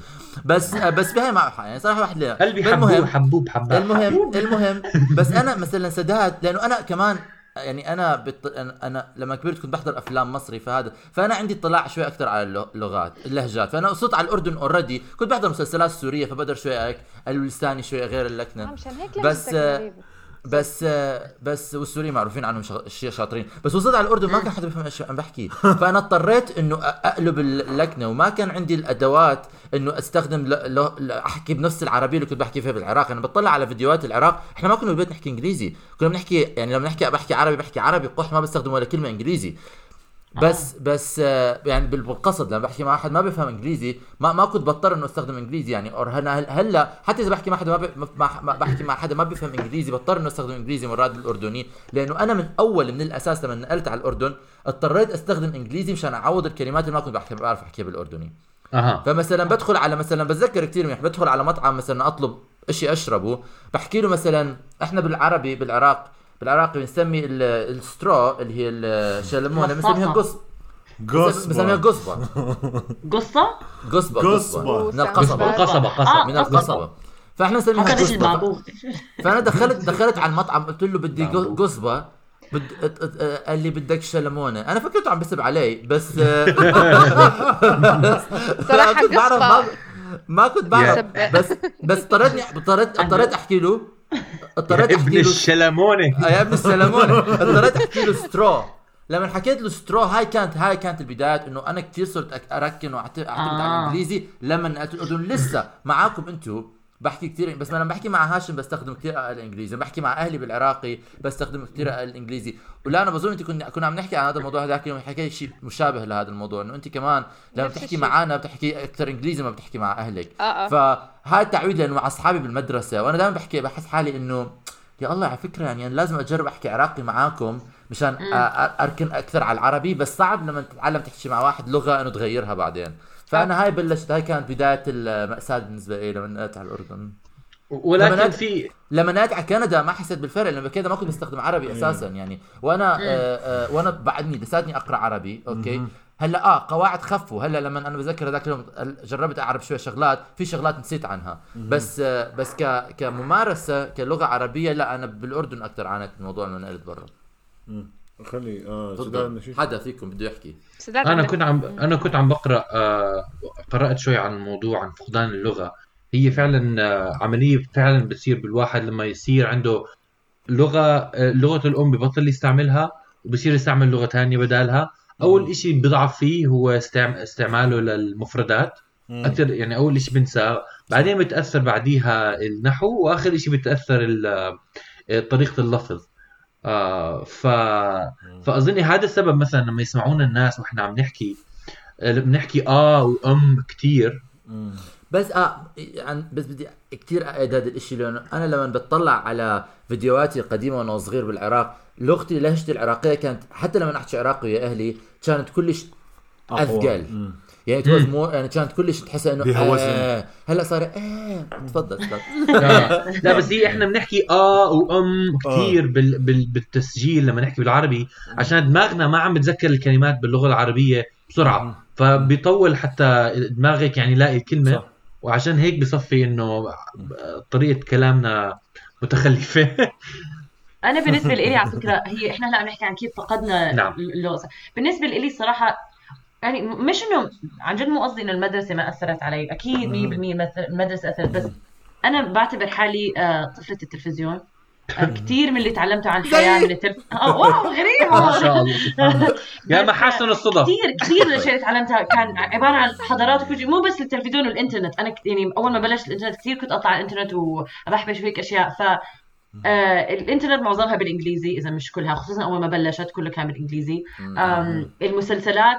بس بس بهي مع يعني صراحة واحد ليه قلبي حبوب حبوب حباب. المهم المهم بس أنا مثلا سداد لأنه أنا كمان يعني أنا بت... أنا- أنا لما كبرت كنت بحضر أفلام مصري فهذا فأنا عندي اطلاع شوي أكثر على اللغ- اللغات اللهجات. فأنا وصلت على الأردن اوريدي كنت بحضر مسلسلات سورية فبقدر شوي هيك اللساني شوي غير اللكنة. مشان هيك بس- لهجتك غريبة. بس بس والسوريين معروفين عنهم شاطرين. بس وصلت على الأردن ما كان حدا بيفهم إيش عم بحكي. فأنا اضطريت إنه أقلب اللكنة وما كان عندي الأدوات إنه أستخدم. أحكي بنفس العربية اللي كنت بحكي فيها بالعراق. أنا بطلع على فيديوهات العراق. إحنا ما كنا بالبيت نحكي إنجليزي. كنا بنحكي يعني لما نحكي بحكي عربي بحكي عربي. قح ما بستخدم ولا كلمة إنجليزي. بس بس آه، يعني بال- بالقصد لما بحكي مع أحد ما بيفهم إنجليزي ما ما كنت بضطر إنه أستخدم إنجليزي يعني. اور هلا هلا حتى إذا بحكي مع حدا ما, بحكي مع حدا ما بيفهم إنجليزي بضطر إنه أستخدم إنجليزي مرات بالأردني. لأنه أنا من أول من الأساس لما نقلت على الأردن اضطريت أستخدم إنجليزي مشان أعوض الكلمات اللي ما كنت بحكي بعرف أحكيها بالأردني. أها. فمثلا بدخل على مثلا بتذكر كثير منيح بدخل على مطعم مثلا أطلب إشي أشربه بحكي له مثلا إحنا بالعربي بالعراق بالعراقي بنسمي ال- السترو اللي هي الشلمونه بنسميها. قص بنسميها قصبة قصبة. قصة؟ قصبة قصبة. قصبة. من القصبة. قصبة قصبة آه، من القصبة. فإحنا نسميها فكرت قصبة. فأنا دخلت دخلت على المطعم قلت له بدي قصبة. بد... قال لي بدك شلمونة. أنا فكرته عم بسب علي بس آه، صراحة كنت بعرف ما. ما كنت بعرف. بس بس اضطريتني اضطريت اضطريت أحكي له اضطريت يا أحكي ابن له الشلمونة. آه، يا ابن السلمونة اضطريت أحكي له straw لما حكيت له straw هاي كانت هاي كانت البدايات إنه أنا كثير صرت أركن واعتمد على آه. الإنجليزي لما نقلت الأردن. لسه معاكم أنتم بحكي كثير بس لما بحكي مع هاشم بستخدم كثير الإنجليزي بحكي مع أهلي بالعراقي بستخدم كثير الإنجليزي. ولا أنا بظن أنت كنا كنا عم نحكي عن هذا الموضوع هذاك اليوم حكيت شيء مشابه لهذا الموضوع إنه أنت كمان لما بتحكي. معنا بتحكي أكثر إنجليزي ما بتحكي مع أهلك. آه آه. فهاي التعويض لأنه مع أصحابي بالمدرسة وأنا دائما بحكي بحس حالي إنه يا الله على فكرة يعني أنا لازم أجرب أحكي عراقي معاكم مشان أركن أكثر على العربي بس صعب لما تتعلم تحكي مع واحد لغة إنه تغيرها بعدين. فأنا هاي بلشت هاي كانت بداية المأساة بالنسبة لي لما نقلت على الأردن. ولكن لما في لما نقلت على كندا ما حسيت بالفرق لأنه كذا ما كنت بستخدم عربي أساسا يعني وأنا آه آه وأنا بعدني لساتني أقرأ عربي أوكي؟ هلأ آه قواعد خفوا. هلأ لما أنا بذكر هذاك اليوم جربت اعرف شوية شغلات في شغلات نسيت عنها. بس آه بس ك كممارسة كلغة عربية لا أنا بالأردن أكثر عانيت من الموضوع لما نقلت برا. خلي آه شو- حدا فيكم بده يحكي. سداد أنا كنت عم أنا كنت عم بقرأ آه، قرأت شوي عن الموضوع عن فقدان اللغة. هي فعلا آه، عملية فعلا بتصير بالواحد لما يصير عنده لغة آه، لغة الأم ببطل يستعملها وبصير يستعمل لغة ثانية بدالها. أول إشي بضعف فيه هو استعم- استعماله للمفردات. أكثر يعني أول شيء بنساه بعدين بتأثر بعديها النحو وآخر شيء بتأثر طريقة اللفظ. آه ف فأظن هذا السبب مثلا لما يسمعونا الناس وإحنا عم نحكي بنحكي آه وأم كثير بس آه عن بس بدي كثير أعيد هذا الشيء لأنه أنا لما بتطلع على فيديوهاتي القديمة وأنا صغير بالعراق لغتي لهجتي العراقية كانت حتى لما أحكي عراقي ويا أهلي كانت كلش. أثقل. يعني it was more يعني كانت كلش تحسها إنه. آه هلا صار آه تفضل تفضل آه. لا بس هي إحنا بنحكي آه وأم كثير بال بال بالتسجيل لما نحكي بالعربي عشان دماغنا ما عم بتذكر الكلمات باللغة العربية بسرعة فبيطول حتى دماغك يعني يلاقي الكلمة صح. وعشان هيك بصفي إنه طريقة كلامنا متخلفة أنا بالنسبة لي على فكرة هي إحنا هلا عم نحكي عن كيف فقدنا نعم. اللغة بالنسبة لي الصراحه يعني مش إنه عن جد مو قصدي انه المدرسة ما أثرت علي. أكيد 100% مث- المدرسة أثرت بس أنا بعتبر حالي آه، طفلة التلفزيون. آه، كثير من اللي تعلمته عن الحياة من التلفزيون آه واو غريب. ما. شاء الله يا محاسن الصدف. كثير كثير الاشياء اللي تعلمتها كان عبارة عن حضارات وكل شيء مو بس التلفزيون والإنترنت. أنا يعني أول ما بلشت الإنترنت كثير كنت أطلع على الإنترنت وبحبش وهيك أشياء. ف آه الإنترنت معظمها بالإنجليزي إذا مش كلها خصوصا أول ما بلشت كله كان بالإنجليزي. آم المسلسلات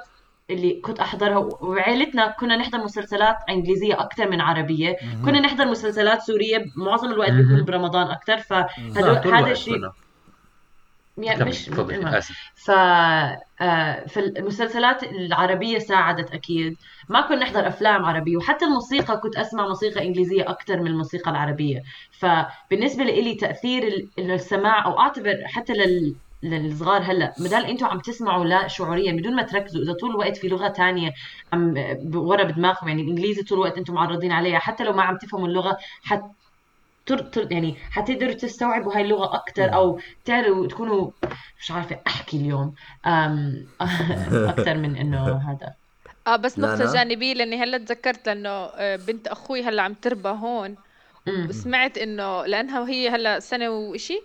اللي كنت أحضرها وعيلتنا كنا نحضر مسلسلات إنجليزية أكثر من عربية. كنا نحضر مسلسلات سورية معظم الوقت. بيكون برمضان أكثر فهذا الشيء. يعني مش ف آه، فالمسلسلات العربية ساعدت أكيد. ما كنا نحضر أفلام عربية وحتى الموسيقى كنت أسمع موسيقى إنجليزية أكثر من الموسيقى العربية. فبالنسبة لي إنه السماع أو أعتبر حتى لل للصغار هلا بدل أنتم عم تسمعوا لا شعوريا بدون ما تركزوا إذا طول الوقت في لغة تانية عم ورا بدماغكم يعني الانجليزي طول الوقت أنتم معرضين عليها حتى لو ما عم تفهموا اللغة حت تر... تر... يعني حتقدروا تستوعبوا هاي اللغة أكثر أو تعرفوا تكونوا مش عارفة أحكي اليوم أم... أكثر من إنه هذا آه بس لا، نقطة لا. جانبية لأني هلأ تذكرت لأنه آه، بنت أخوي هلأ عم تربى هون. وسمعت إنه لأنها وهي هلأ سنة وإشي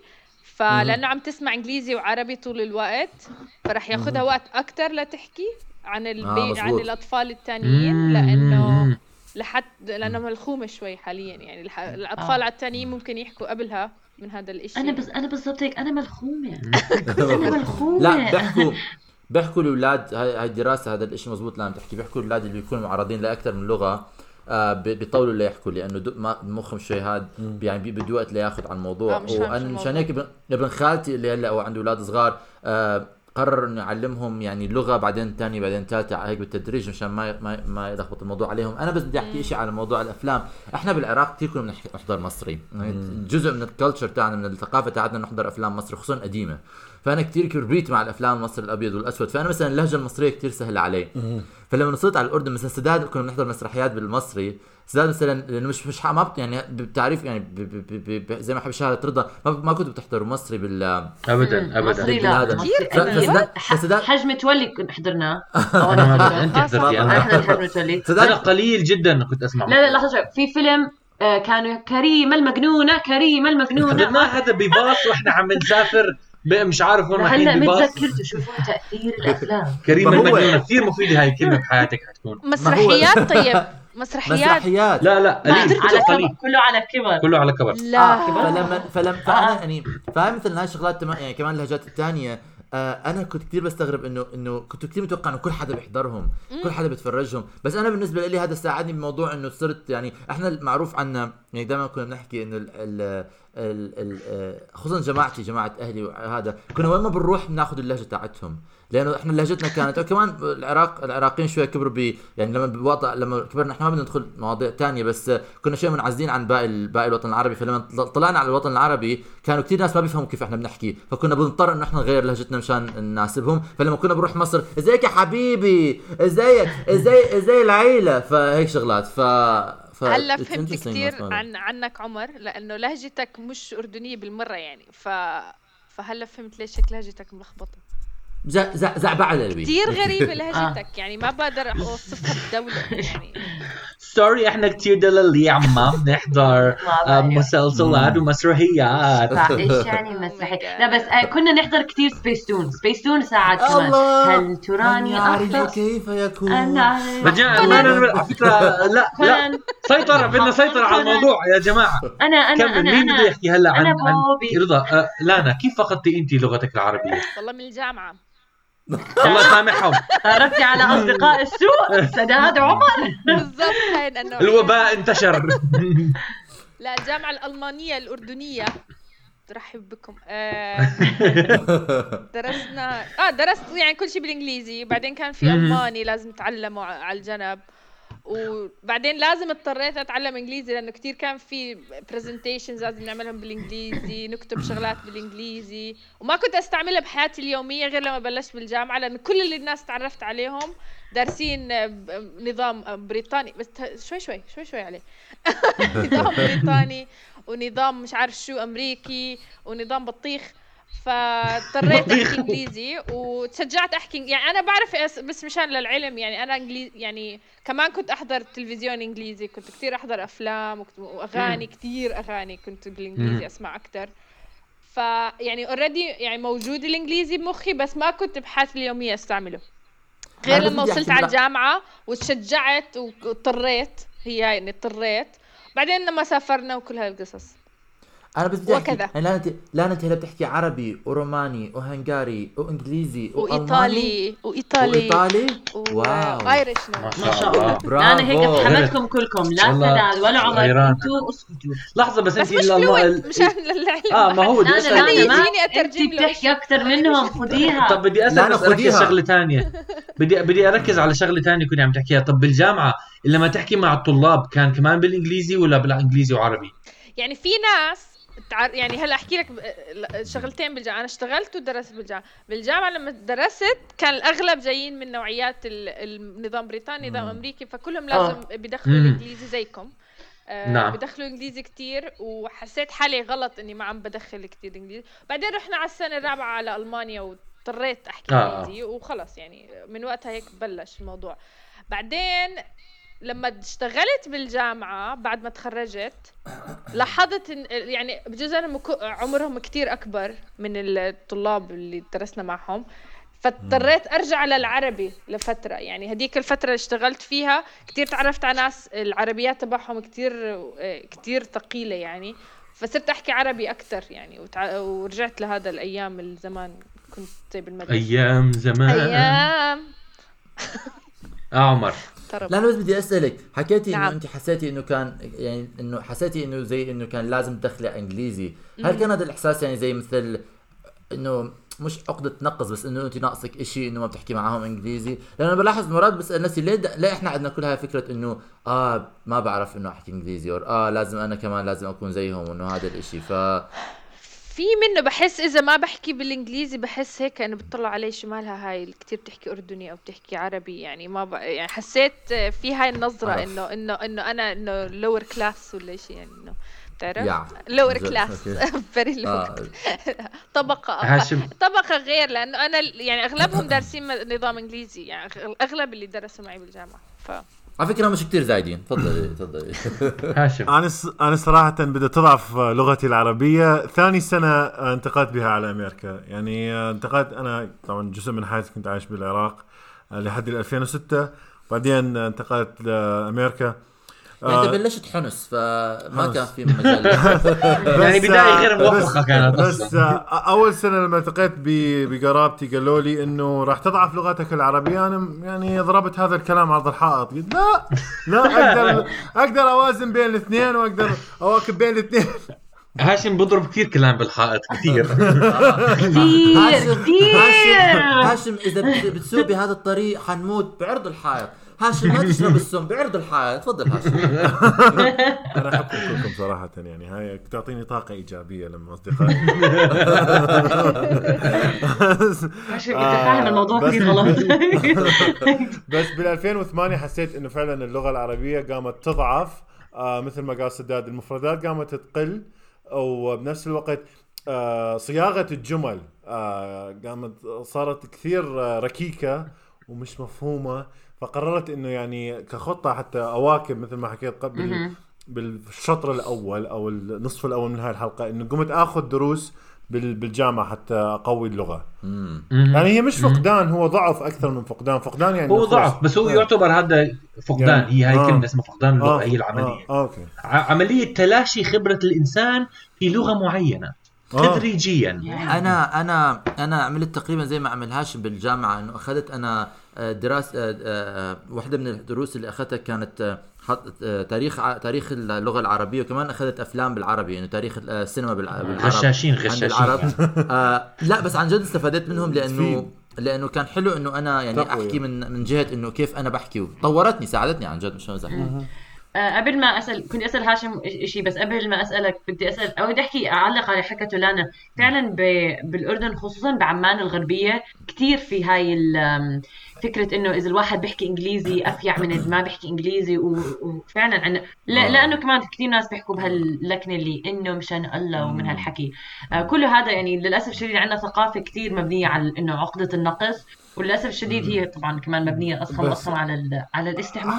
فلأنه عم تسمع إنجليزي وعربي طول الوقت فرح ياخذها وقت أكثر لتحكي عن البي... عن مزبوط. الأطفال الثانيين. لأنه لحد لأنه ملخومة شوي حاليا. يعني الح... الأطفال على الثانيين ممكن يحكوا قبلها من هذا الإشي. أنا بس أنا بالضبط هيك أنا ملخومة. أنا ملخومة. لا بيحكوا بيحكوا الأولاد هاي هاي الدراسة هذا الشيء مزبوط اللي عم تحكي. بيحكوا الأولاد اللي بيكونوا معرضين لاكثر من لغة آه بي- بيطولوا ليحكوا لأنه دو- ما- مخهم شوي هاد يعني بده وقت لياخذ على الموضوع. آه، وأنا مشان. هيك ابن- خالتي اللي هلأ هو عنده أولاد صغار آه قرر إنه يعلمهم يعني لغة بعدين ثانية بعدين ثالثه هيك بالتدريج مشان ما ما ما يلخبط الموضوع عليهم. أنا بس بدي أحكي شيء على موضوع الأفلام. إحنا بالعراق كثير كنا بنحكي- نحضر مصري. يعني جزء من ال culture تاعنا من الثقافة تاعتنا نحضر أفلام مصري خصوصا قديمة. فأنا كثير كبريت مع الأفلام المصري الأبيض والأسود. فأنا مثلا اللهجة المصرية كثير سهلة علي. فلما وصلت على الأردن مثلا سداد كنا بنحضر مسرحيات بالمصري. سداد مثلا لأنه مش مش ما يعني بالتعريف يعني ب ب ب ب زي ما حب شهادة رضا ما, ما كنتوا بتحضروا مصري بال ابدا ابدا. مصري لا هذا. مصري ف- أكيد. فسداد- ح- فسداد- حج متولي كنا حضرناه ما أنت آه، حضرتي أنا حضرت. حج متولي أنا سداد قليل جدا كنت أسمع. لا لا لحظة شوي. في فيلم آه، كانوا كريمه المجنونة كريمه المجنونة. حضرناه هذا بباص وإحنا عم نسافر. مش عارف وين هلا رايحين بباص. متذكرته شوفوا تأثير الأفلام. كريم المجنونه كثير مفيده هاي الكلمة بحياتك حتكون. مسرحيات طيب. مسرحيات. مسرحيات. لا لا قليل على قليل. كله على كبر. كله على كبر. لا. آه فلما فلما فأنا يعني فهاي مثل هاي الشغلات تما- يعني كمان اللهجات الثانية. آه أنا كنت كثير بستغرب انه إنه كنت كثير متوقع إنه كل حدا بيحضرهم كل حدا بيتفرجهم. بس أنا بالنسبة لي هذا ساعدني بموضوع إنه صرت يعني إحنا المعروف عنا يعني دائما كنا بنحكي إنه ال ال ال ال آه، خصوصا جماعتي جماعة أهلي وهذا كنا وين ما بنروح بناخذ اللهجة تاعتهم. لأنه إحنا لهجتنا كانت وكمان العراق العراقيين شوي كبروا ب يعني لما بوضع لما كبرنا إحنا ما بدنا ندخل مواضيع تانية بس كنا شوي منعزلين عن باقي باقي الوطن العربي. فلما طلعنا على الوطن العربي كانوا كثير ناس ما بيفهموا كيف إحنا بنحكي. فكنا بنضطر إنه إحنا نغير لهجتنا مشان نناسبهم. فلما كنا بنروح مصر إزيك يا حبيبي؟ إزيك؟ إزاي إزاي العيلة؟ فهيك شغلات. ف ف هلا فهمت كثير. عن عنك عمر لأنه لهجتك مش أردنية بالمرة يعني. ف فهلا فهمت ليش هيك لهجتك ملخبطة. زعبعه للبي كثير غريبة لهجتك. يعني ما بقدر أوصفها بدوله يعني. سوري إحنا كثير دلالي عم بنحضر آه، مسلسلات ومسرحيات. صح إيش يعني مسرحي لا بس آه، كنا نحضر كثير سبيس تون سبيس تون ساعات كمان. هل تراني اخطا كيف يكون. أنا رجاء لا على فكره لا لا سيطرة بدنا سيطرة على الموضوع يا جماعة. أنا أنا كمل. أنا مين بده أنا يحكي هلا عن أنا. رضا؟ آه، لانا كيف فقدتي انت لغتك العربية؟ والله من الجامعة. الله يسامحهم. تعرفتي على أصدقاء السوء سداد عمر. بالضبط هاي لأنه الوباء انتشر. لا الجامعة الألمانية الأردنية. ترحب بكم. آه درسنا آه درست يعني كل شيء بالإنجليزي بعدين كان في. ألماني لازم اتعلمه ع- على الجنب. وبعدين لازم اضطريت أتعلم إنجليزي لأنه كثير كان في presentations لازم نعملهم بالإنجليزي نكتب شغلات بالإنجليزي وما كنت أستعملها بحياتي اليومية غير لما بلشت بالجامعة لأنه كل اللي الناس تعرفت عليهم دارسين نظام بريطاني. بس شوي شوي شوي شوي عليه. نظام بريطاني ونظام مش عارف شو أمريكي ونظام بطيخ. فاضطريت. أحكي إنجليزي وتشجعت أحكي يعني أنا بعرف بس مشان للعلم يعني أنا انجليزي يعني كمان كنت أحضر تلفزيون إنجليزي كنت كثير أحضر أفلام وأغاني كثير أغاني كنت. بالإنجليزي أسمع أكثر فيعني اوريدي يعني موجود الإنجليزي بمخي بس ما كنت بحياتي اليومية أستعمله. غير لما وصلت على الجامعة وتشجعت واضطريت هي يعني اضطريت. بعدين لما سافرنا وكل هاي القصص أنا بس بدي احكي وكذا. يعني لا انت لا انت هلا بتحكي عربي وروماني وهنغاري وإنجليزي وألماني وايطالي وإيطالي. وإيطالي؟ wow. و Irish ما شاء الله. برافو. أنا هيك افهمتكم كلكم. لا سداد ولا عمر. أنتوا اسكتوا لحظة بس بس أنت مش ال- مشان للعلم آه ما هو بدي اسال لا يجيني أنت له بتحكي أكثر منهم. خديها. طب بدي أسأل بس أركز. شغلة ثانية بدي بدي أركز على شغلة ثانية كنت عم تحكيها. طب بالجامعة لما تحكي مع الطلاب كان كمان بالإنجليزي ولا بالإنجليزي وعربي؟ يعني في ناس تعر... يعني هلا احكي لك شغلتين بالجامعة. أنا اشتغلت ودرست بالجامعة. بالجامعة لما درست كان الأغلب جايين من نوعيات ال- النظام بريطاني نظام أمريكي فكلهم لازم بيدخلوا مم. الانجليزي زيكم. آه نعم. بدخلوا إنجليزي كتير وحسيت حالي غلط إني ما عم بدخل كتير إنجليزي. بعدين رحنا على السنة الرابعة على ألمانيا واضطريت أحكي آه. إنجليزي وخلاص يعني من وقتها هيك بلش الموضوع. بعدين لما اشتغلت بالجامعة بعد ما تخرجت لاحظت إن يعني بجوز مكو- عمرهم كتير أكبر من الطلاب اللي درسنا معهم فاضطريت أرجع للعربي لفترة. يعني هديك الفترة اللي اشتغلت فيها كتير تعرفت على ناس العربيات تبعهم كتير كتير ثقيلة يعني فصرت أحكي عربي أكثر يعني وتع... ورجعت لهذا الأيام الزمان كنت بالمدرسة أيام زمان. أيام. آه طرب لا أنا بس بدي أسألك حكيتي إنه نعم. انت حسيتي إنه كان يعني إنه حسيتي إنه زي إنه كان لازم تدخلي إنجليزي هل كان هذا الإحساس يعني زي مثل إنه مش عقدة نقص بس إنه انت ناقصك إشي إنه ما بتحكي معاهم إنجليزي لأنه بلاحظ مرات بسأل نفسي ليه. ليه إحنا عندنا كل هاي فكرة إنه آه ما بعرف إنه أحكي إنجليزي أو آه لازم أنا كمان لازم أكون زيهم وانه هذا الإشي ف في منه بحس إذا ما بحكي بالإنجليزي بحس هيك إنه بتطلع علي شو مالها هاي اللي كتير بتحكي أردني أو بتحكي عربي يعني ما ب... يعني حسيت في هاي النظرة عرف. إنه إنه إنه أنا إنه lower class ولا شيء يعني إنه بتعرف. lower class. very lower أقل. هاشم طبقة غير لأنه أنا ال- يعني أغلبهم دارسين نظام إنجليزي يعني أغ- أغلب اللي درسوا معي بالجامعة ف على فكرة مش كتير زايدين. تفضلي تفضلي هاشم. أنا. أنا صراحة بدأت تضعف لغتي العربية. ثاني سنة انتقلت بها على أمريكا. يعني انتقلت أنا طبعا جزء من حياتي كنت عايش بالعراق لحد ال 2006 بعدين انتقلت لأمريكا. يعني انت آه، بلشت حنس فما حنس. كان في مجال. يعني بس، بداية غير آه، موفقة بس- كانت بس. آه، أول سنة لما التقيت ب- بقرابتي قالوا لي إنه راح تضعف لغتك العربية. أنا يعني ضربت هذا الكلام عرض الحائط قلت لا لا أقدر أقدر أوازن بين الاثنين وأقدر أواكب بين الاثنين. هاشم بضرب كثير كلام بالحائط كثير. كثير هاشم كثير. هاشم إذا بت- بتسوق بهذا الطريق حنموت بعرض الحائط. هاشم ما تشرب السم بعرض الحائط تفضل هاشم. أنا احبكم كلكم صراحة يعني هاي تعطيني طاقة إيجابية لما أصدقائي. عشان انت فاهم الموضوع بس- كثير غلط. بس بال 2008 حسيت إنه فعلا اللغة العربية قامت تضعف آه مثل ما قال سداد المفردات قامت تقل وبنفس الوقت آه صياغة الجمل آه قامت صارت كثير آه ركيكة ومش مفهومة. فقررت إنه يعني كخطة حتى أواكب مثل ما حكيت قبل. بالشطر الأول أو النصف الأول من هاي الحلقة إنه قمت آخذ دروس بال- بالجامعة حتى أقوي اللغة يعني هي مش فقدان هو ضعف أكثر من فقدان فقدان يعني هو خلص. ضعف بس هو آه. يعتبر هذا فقدان يعني- هي هاي آه. كلمة اسمها فقدان اللغة آه، هي العملية آه. آه. أوكي ع- عملية تلاشي خبرة الإنسان في لغة معينة آه. تدريجيا أنا أنا أنا عملت تقريبا زي ما عمل هاشم بالجامعة إنه أخذت أنا آه، دراسة آه، آه، واحدة من الدروس اللي أخذتها كانت آه، آه، تاريخ ع- تاريخ اللغة العربية وكمان أخذت أفلام بالعربي انه تاريخ آه، السينما بالع- بالعرب غشاشين غشاشين العرب يعني. آه لا بس عن جد استفادت منهم لأنه. لأنه كان حلو إنه أنا يعني. أحكي من من جهة إنه كيف أنا بحكي طورتني ساعدتني عن جد مش مزح آه، قبل ما اسال كنت أسأل هاشم شيء بس قبل ما أسألك بدي أسأل أو بدي أحكي أعلق على حكته لانا فعلا ب... بالأردن خصوصا بعمان الغربية كثير في هاي ال- فكرة إنه إذا الواحد بيحكي إنجليزي أفيع من اللي ما بيحكي إنجليزي و... وفعلا. لا... آه. لأنه كمان كثير ناس بيحكوا بهاللكنة اللي إنه مشان الله ومن هالحكي آه كل هذا يعني للأسف الشديد عندنا ثقافة كثير مبنية على إنه عقدة النقص وللأسف الشديد هي طبعا كمان مبنية أصلا بس- أصلا على ال... على الاستعمار.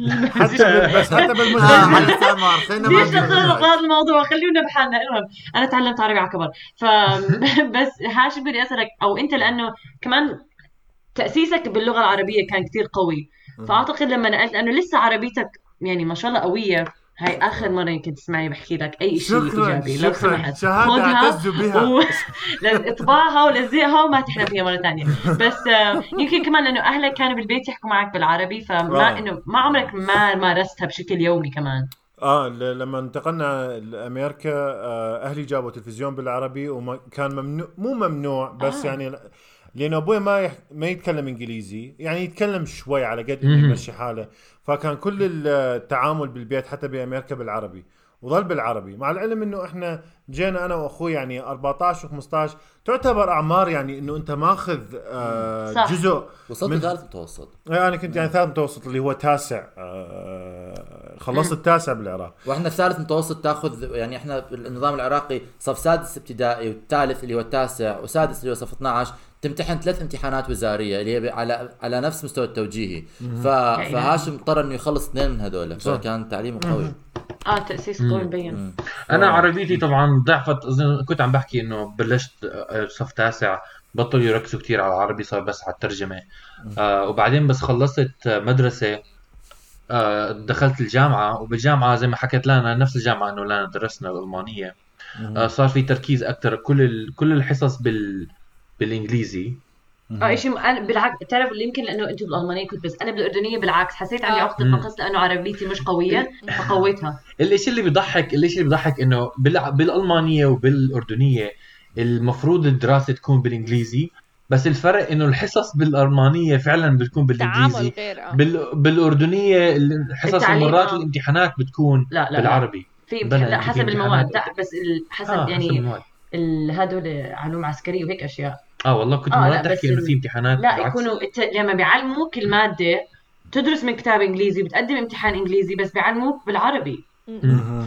حتى بال- بس حتى آه، بالمجتمع على الاستعمار. خلينا ليش نتطرق. هذا. الموضوع؟ خلينا بحالنا. المهم أنا تعلمت عربي على كبر. ف بس هاشم بدي أسألك أو أنت لأنه كمان تأسيسك باللغة العربية كان كتير قوي. فأعتقد لما نقلت لأنه لسه عربيتك يعني ما شاء الله قوية. هاي آخر مرة يمكن تسمعي بحكي لك أي شيء إيجابي لو سمحت اعتز بها و... اطبعها ولزقها وما تحلم فيها مرة ثانية بس آه، يمكن كمان لأنه أهلك كانوا بالبيت يحكوا معك بالعربي فما آه. إنه ما عمرك ما مارستها بشكل يومي كمان آه ل- لما انتقلنا لأمريكا آه أهلي جابوا تلفزيون بالعربي وكان ممنوع مو ممنوع بس. آه. يعني لأنه أبوي ما يح... ما يتكلم إنجليزي يعني يتكلم شوي على قد إنه. يمشي حاله فكان كل التعامل بالبيت حتى بأمريكا بالعربي وظل بالعربي مع العلم إنه إحنا جينا أنا وأخوي يعني 14 و15 تعتبر أعمار يعني إنه أنت ماخذ آه صح. جزء وصلت من- ثالث متوسط أنا كنت يعني ثالث متوسط اللي هو تاسع آه خلصت التاسع بالعراق وإحنا في ثالث متوسط تأخذ يعني إحنا النظام العراقي صف سادس ابتدائي والثالث اللي هو التاسع وسادس اللي هو صف 12 تمتحن ثلاث امتحانات وزارية اللي هي على على نفس مستوى التوجيهي. ف... فهاشم اضطر إنه يخلص اثنين من هذول فكان تعليمه قوي. آه تأسيس قوي مبين. أنا عربيتي طبعا ضعفت. اظن كنت عم بحكي إنه بلشت آه، صف تاسع. بطلوا يركزوا كثير على العربي صار بس على الترجمة. آه وبعدين بس خلصت آه، مدرسة. آه دخلت الجامعة. وبالجامعة زي ما حكيت لنا نفس الجامعة إنه لنا درسنا الألمانية. آه صار في تركيز أكثر كل ال... كل الحصص بال بالإنجليزي. آه شيء أنا بالعكس بتعرف اللي يمكن لأنه أنتم بالألمانية كنت بس أنا بالأردنية بالعكس حسيت عندي آه. عقدة نقص لأنه عربيتي مش قوية فقويتها. الاشي اللي بيضحك الاشي اللي بيضحك إنه بال... بالألمانية وبالأردنية المفروض الدراسة تكون بالإنجليزي بس الفرق إنه الحصص بالألمانية فعلا بتكون بالإنجليزي. غير آه. بال... بالأردنية الحصص التعليم، مرات آه. الامتحانات بتكون لا لا لا. بالعربي. في لا حسب. المواد لا بس ال- حسب آه يعني حسب المواد. ال- هدول علوم عسكرية وهيك أشياء. آه والله كنت آه، مرات بس تحكي انه في امتحانات لا بالعكس. يكونوا الت... لما بيعلموك المادة تدرس من كتاب إنجليزي بتقدم امتحان إنجليزي بس بيعلموك بالعربي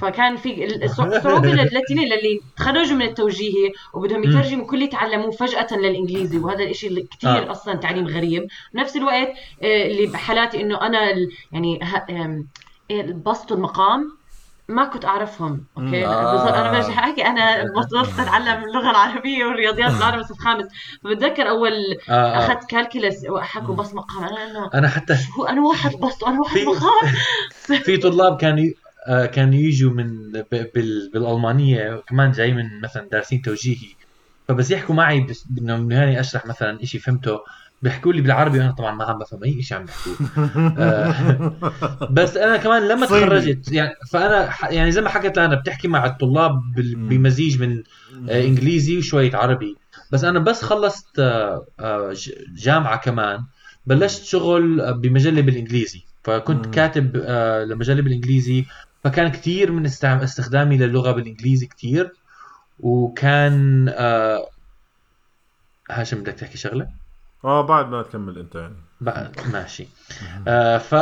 فكان في ال- الصع- الصعوبه للتنين اللي تخرجوا من التوجيهي وبدهم يترجموا كل اللي تعلموه فجأة للإنجليزي وهذا الشيء اللي كثير آه. أصلا تعليم غريب بنفس الوقت آه، اللي بحالاتي إنه أنا يعني البسط والمقام ما كنت أعرفهم. okay؟ آه. بس أنا برجع احكي أنا بطلت أتعلم اللغة العربية والرياضيات بالعربي بس الخامس. فبتذكر أول آه آه. أخذت calculus وحكوا بس مقام. أنا إنه أنا حتى شو أنا واحد بسط وأنا واحد في- مقام. في طلاب كانوا آه، كانوا يجوا من بالألمانية كمان جاي من مثلا دارسين توجيهي. فبس يحكوا معي بس إنه من هاني أشرح مثلا شيء فهمته. بيحكوا لي بالعربي وأنا طبعا ما عم بفهم أي شيء عم بيحكوه آه، بس أنا كمان لما صيني. تخرجت يعني فأنا يعني زي ما حكيت أنا بتحكي مع الطلاب بمزيج من آه، إنجليزي وشوية عربي. بس أنا بس خلصت آه، جامعة كمان بلشت شغل بمجلة بالإنجليزي. فكنت. كاتب لمجلة بالإنجليزي. فكان كثير من استخدامي للغة بالإنجليزي كثير وكان هاشم بدك تحكي شغلة؟ آه بعد ما تكمل أنت يعني. بقى ماشي. آه ف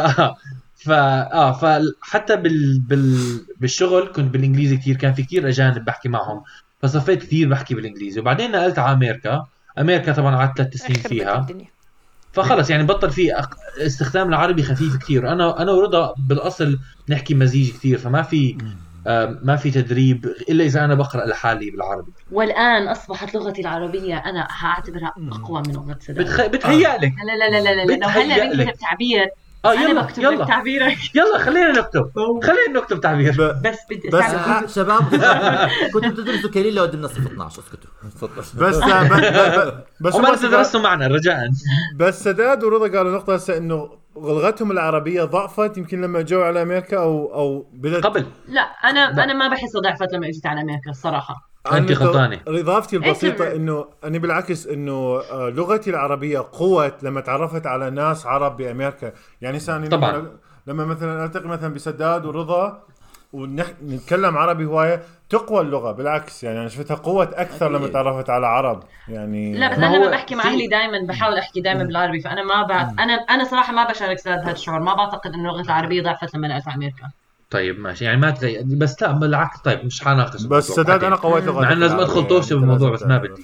ف آه فحتى بال... بال... بالشغل كنت بالإنجليزي كثير كان في كثير أجانب بحكي معهم فصفيت كثير بحكي بالإنجليزي. وبعدين نقلت على أمريكا. أمريكا طبعا قعدت ثلاث سنين فيها. الدنيا. فخلص يعني بطل في استخدام العربي خفيف كثير أنا أنا ورضا بالأصل نحكي مزيج كثير فما في ما في تدريب إلا إذا أنا بقرأ لحالي بالعربي. والآن أصبحت لغتي العربية أنا هعتبرها أقوى من لغة سداد بتخ... بتهيألك. لا لا لا لا لا لو هلأ. بكتب تعبير آه يلا بكتب لك يلا. تعبيرك. يلا خلينا نكتب. خلينا نكتب تعبير. ب... بس بدي بس ها- شباب كنتوا بتدرسوا كليل لو قدمنا صف 12 اسكتوا. بس. ب... بس سداد... تدرسوا معنا رجاء. بس سداد ورضا قالوا نقطة هسه إنه لغتهم العربية ضعفت يمكن لما جو على أمريكا أو أو بدت قبل. لا أنا أنا ما بحس ضعفت لما اجيت على أمريكا الصراحة. أنت أنا غلطانة. إضافتي البسيطة إيه. إنه أنا بالعكس إنه آه، لغتي العربية قوت لما تعرفت على ناس عرب بأمريكا يعني ثاني طبعاً. لما, مثلا ألتقي مثلا بسداد ورضا ونتكلم عربي هواية تقوى اللغة بالعكس يعني أنا شفتها قوت أكثر لما. تعرفت على عرب يعني لا بس أنا لما بحكي مع أهلي دائما بحاول أحكي دائما بالعربي فأنا ما بعد أنا أنا صراحة ما بشارك سداد هذا الشعور ما بعتقد إنه اللغة العربية ضعفت لما نقلت على أمريكا طيب ماشي. يعني ما تغير بس لا بالعكس طيب مش حناقش. بس سداد. أنا قويت لغتي مع إنه لازم أدخل يعني بالموضوع بس ما. بدي.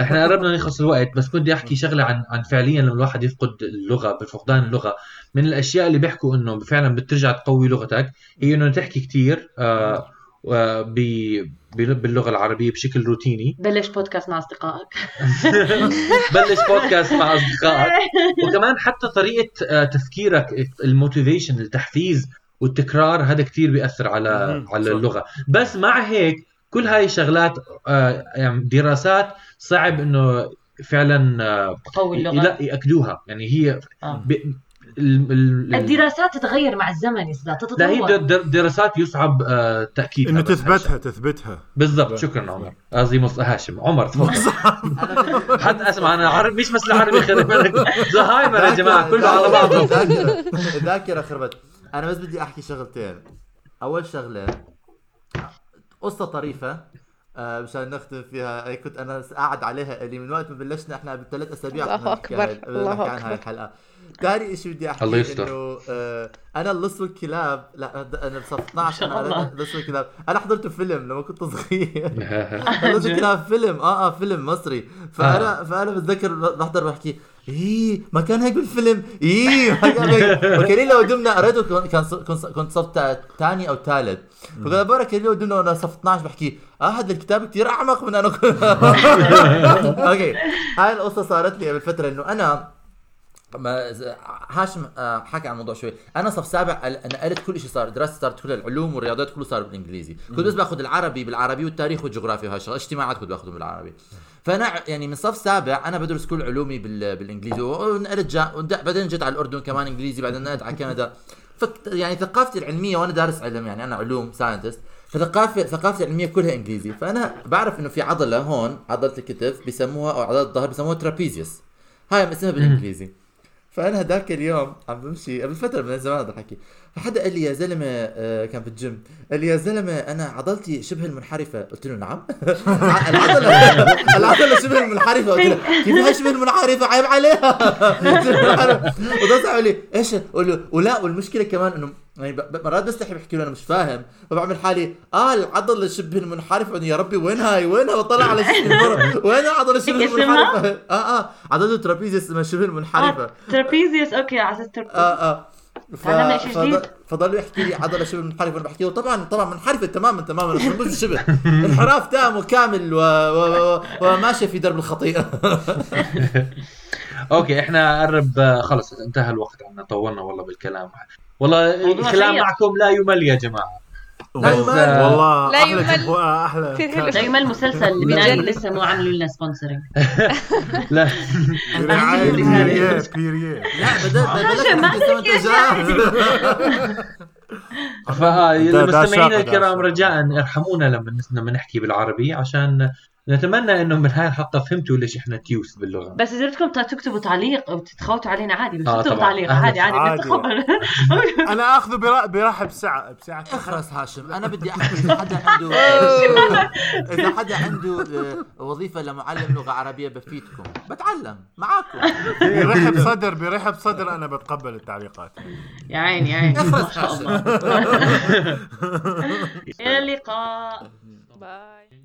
إحنا قربنا نخلص الوقت بس بدي أحكي شغلة عن عن فعليا لما الواحد يفقد اللغة بفقدان اللغة. من الأشياء اللي بيحكوا إنه فعلا بترجع تقوي لغتك هي إنه تحكي كثير آه ب- ب- باللغة العربية بشكل روتيني. بلش بودكاست مع أصدقائك. بلش بودكاست مع أصدقائك. وكمان حتى طريقة آه، تفكيرك ال motivation التحفيز والتكرار هذا كتير بيأثر على مم. على صح. اللغة. بس مع هيك كل هاي الشغلات آه، يعني دراسات صعب إنه فعلا آه، تقوي اللغة. لا ياكدوها يعني هي آه. ب... ال... ال... ال... الدراسات تتغير مع الزمن يا تتطور. لا هي در- در- دراسات يصعب آه، تاكيدها إنه تثبتها تثبتها. بالضبط. شكرا عمر. قصدي مص... هاشم عمر تفضل. حد أسمع أنا عربي مش بس العربي خرب زهايمر يا جماعة كله على بعضه. الذاكرة خربت. أنا بس بدي أحكي شغلتين. أول شغلة قصة طريفة آه، مشان نختم فيها. كنت أنا قاعد عليها اللي من وقت ما بلشنا إحنا قبل ثلاث أسابيع الله بدنا الله نحكي عن هاي أكبر. الحلقة. ثاني شيء بدي أحكي الله يستر. إنه آه، أنا اللص والكلاب لا أنا بصف 12 شاء أنا اللص والكلاب. أنا حضرت فيلم لما كنت صغير. اللص والكلاب فيلم. آه آه فيلم مصري. فانا فأنا بتذكر بحضر بحكي إيه ما كان هيك بالفيلم. إيه ما كان هيك. وكان لو دمنا قريته كان- كنت صف ثاني أو ثالث فقال برا كان لو دمنا وأنا صف 12 بحكي آه هذا الكتاب كثير أعمق من أنا. كنت أوكي هاي القصة صارت لي قبل فترة إنه أنا ما هاشم آه، حكى عن الموضوع شوي. أنا صف سابع نقلت كل شيء صار دراستي صارت كلها العلوم والرياضيات كله صار بالإنجليزي. كنت بس باخذ العربي بالعربي والتاريخ والجغرافيا وهالشغلة. الاجتماعات كنت باخذهم بالعربي. فأنا يعني من صف سابع أنا بدرس كل علومي بال... بالإنجليزي. ود- بعدين جيت على الأردن كمان إنجليزي بعدين نقلت على كندا. فك... يعني ثقافتي العلمية وأنا دارس علم يعني أنا علوم scientist فثقافة ثقافتي العلمية كلها إنجليزي. فأنا بعرف إنه في عضلة هون عضلة الكتف بيسموها أو عضلة الظهر بيسموها trapezius هاي اسمها بالإنجليزي. فأنا هذاك اليوم عم بمشي قبل فترة من زمان هذا الحكي فحدا قال لي يا زلمة آه، كان بالجيم قال لي يا زلمة أنا عضلتي شبه المنحرفة. قلت له نعم. العضلة العضلة شبه المنحرفة. قلت له كيف هي شبه المنحرفة؟ عيب عليها. صاحبي لي إيش؟ قول له ولا والمشكلة كمان إنه يعني مرات بستحي بحكي له أنا مش فاهم. فبعمل حالي آه العضله شبه المنحرفه يا ربي وين هاي؟ وينها بطلع على شكل المرة وين العضله شبه؟ المنحرفه آه آه. عضلة trapezius اسمها شبه المنحرفة. آه، trapezius. okay على أساس trapezius. آه آه. ف... فضل... فضل يحكي لي عضلة شبه منحرفه بحكي له طبعا طبعا منحرفة تماما تماما. مش شبه. انحراف تام وكامل و... و... و... وماشيه في درب الخطيئة. okay إحنا قرب خلص انتهى الوقت عنا طولنا والله بالكلام. والله الكلام. معكم لا يمل يا جماعة لا يمل. والله لا أحلى يمل. أحلى كثير كان- حلو. دائما المسلسل اللبناني لسه مو عاملوا لنا sponsoring لا لا بدل ما فهاي المستمعين الكرام. رجاء ارحمونا لما لما نحكي بالعربي عشان نتمنى إنه من هاي الحلقة فهمتوا ليش إحنا تيوس باللغة. بس إذا بدكم تكتبوا تعليق أو تتخوتوا علينا عادي بس آه،. تعليق. عادي عادي عادي. أنا اخذه برا- برحب ساعة بساعه اخرس هاشم. أنا بدي أحكي. إذا حدا عنده إذا حدا عنده آه، وظيفة لمعلم لغة عربية بفيدكم. بتعلم. معاكم. برحب صدر برحب صدر. أنا بتقبل التعليقات. يا عيني يا عيني. ما اخرس شاء الله. هاشم إلى اللقاء. باي.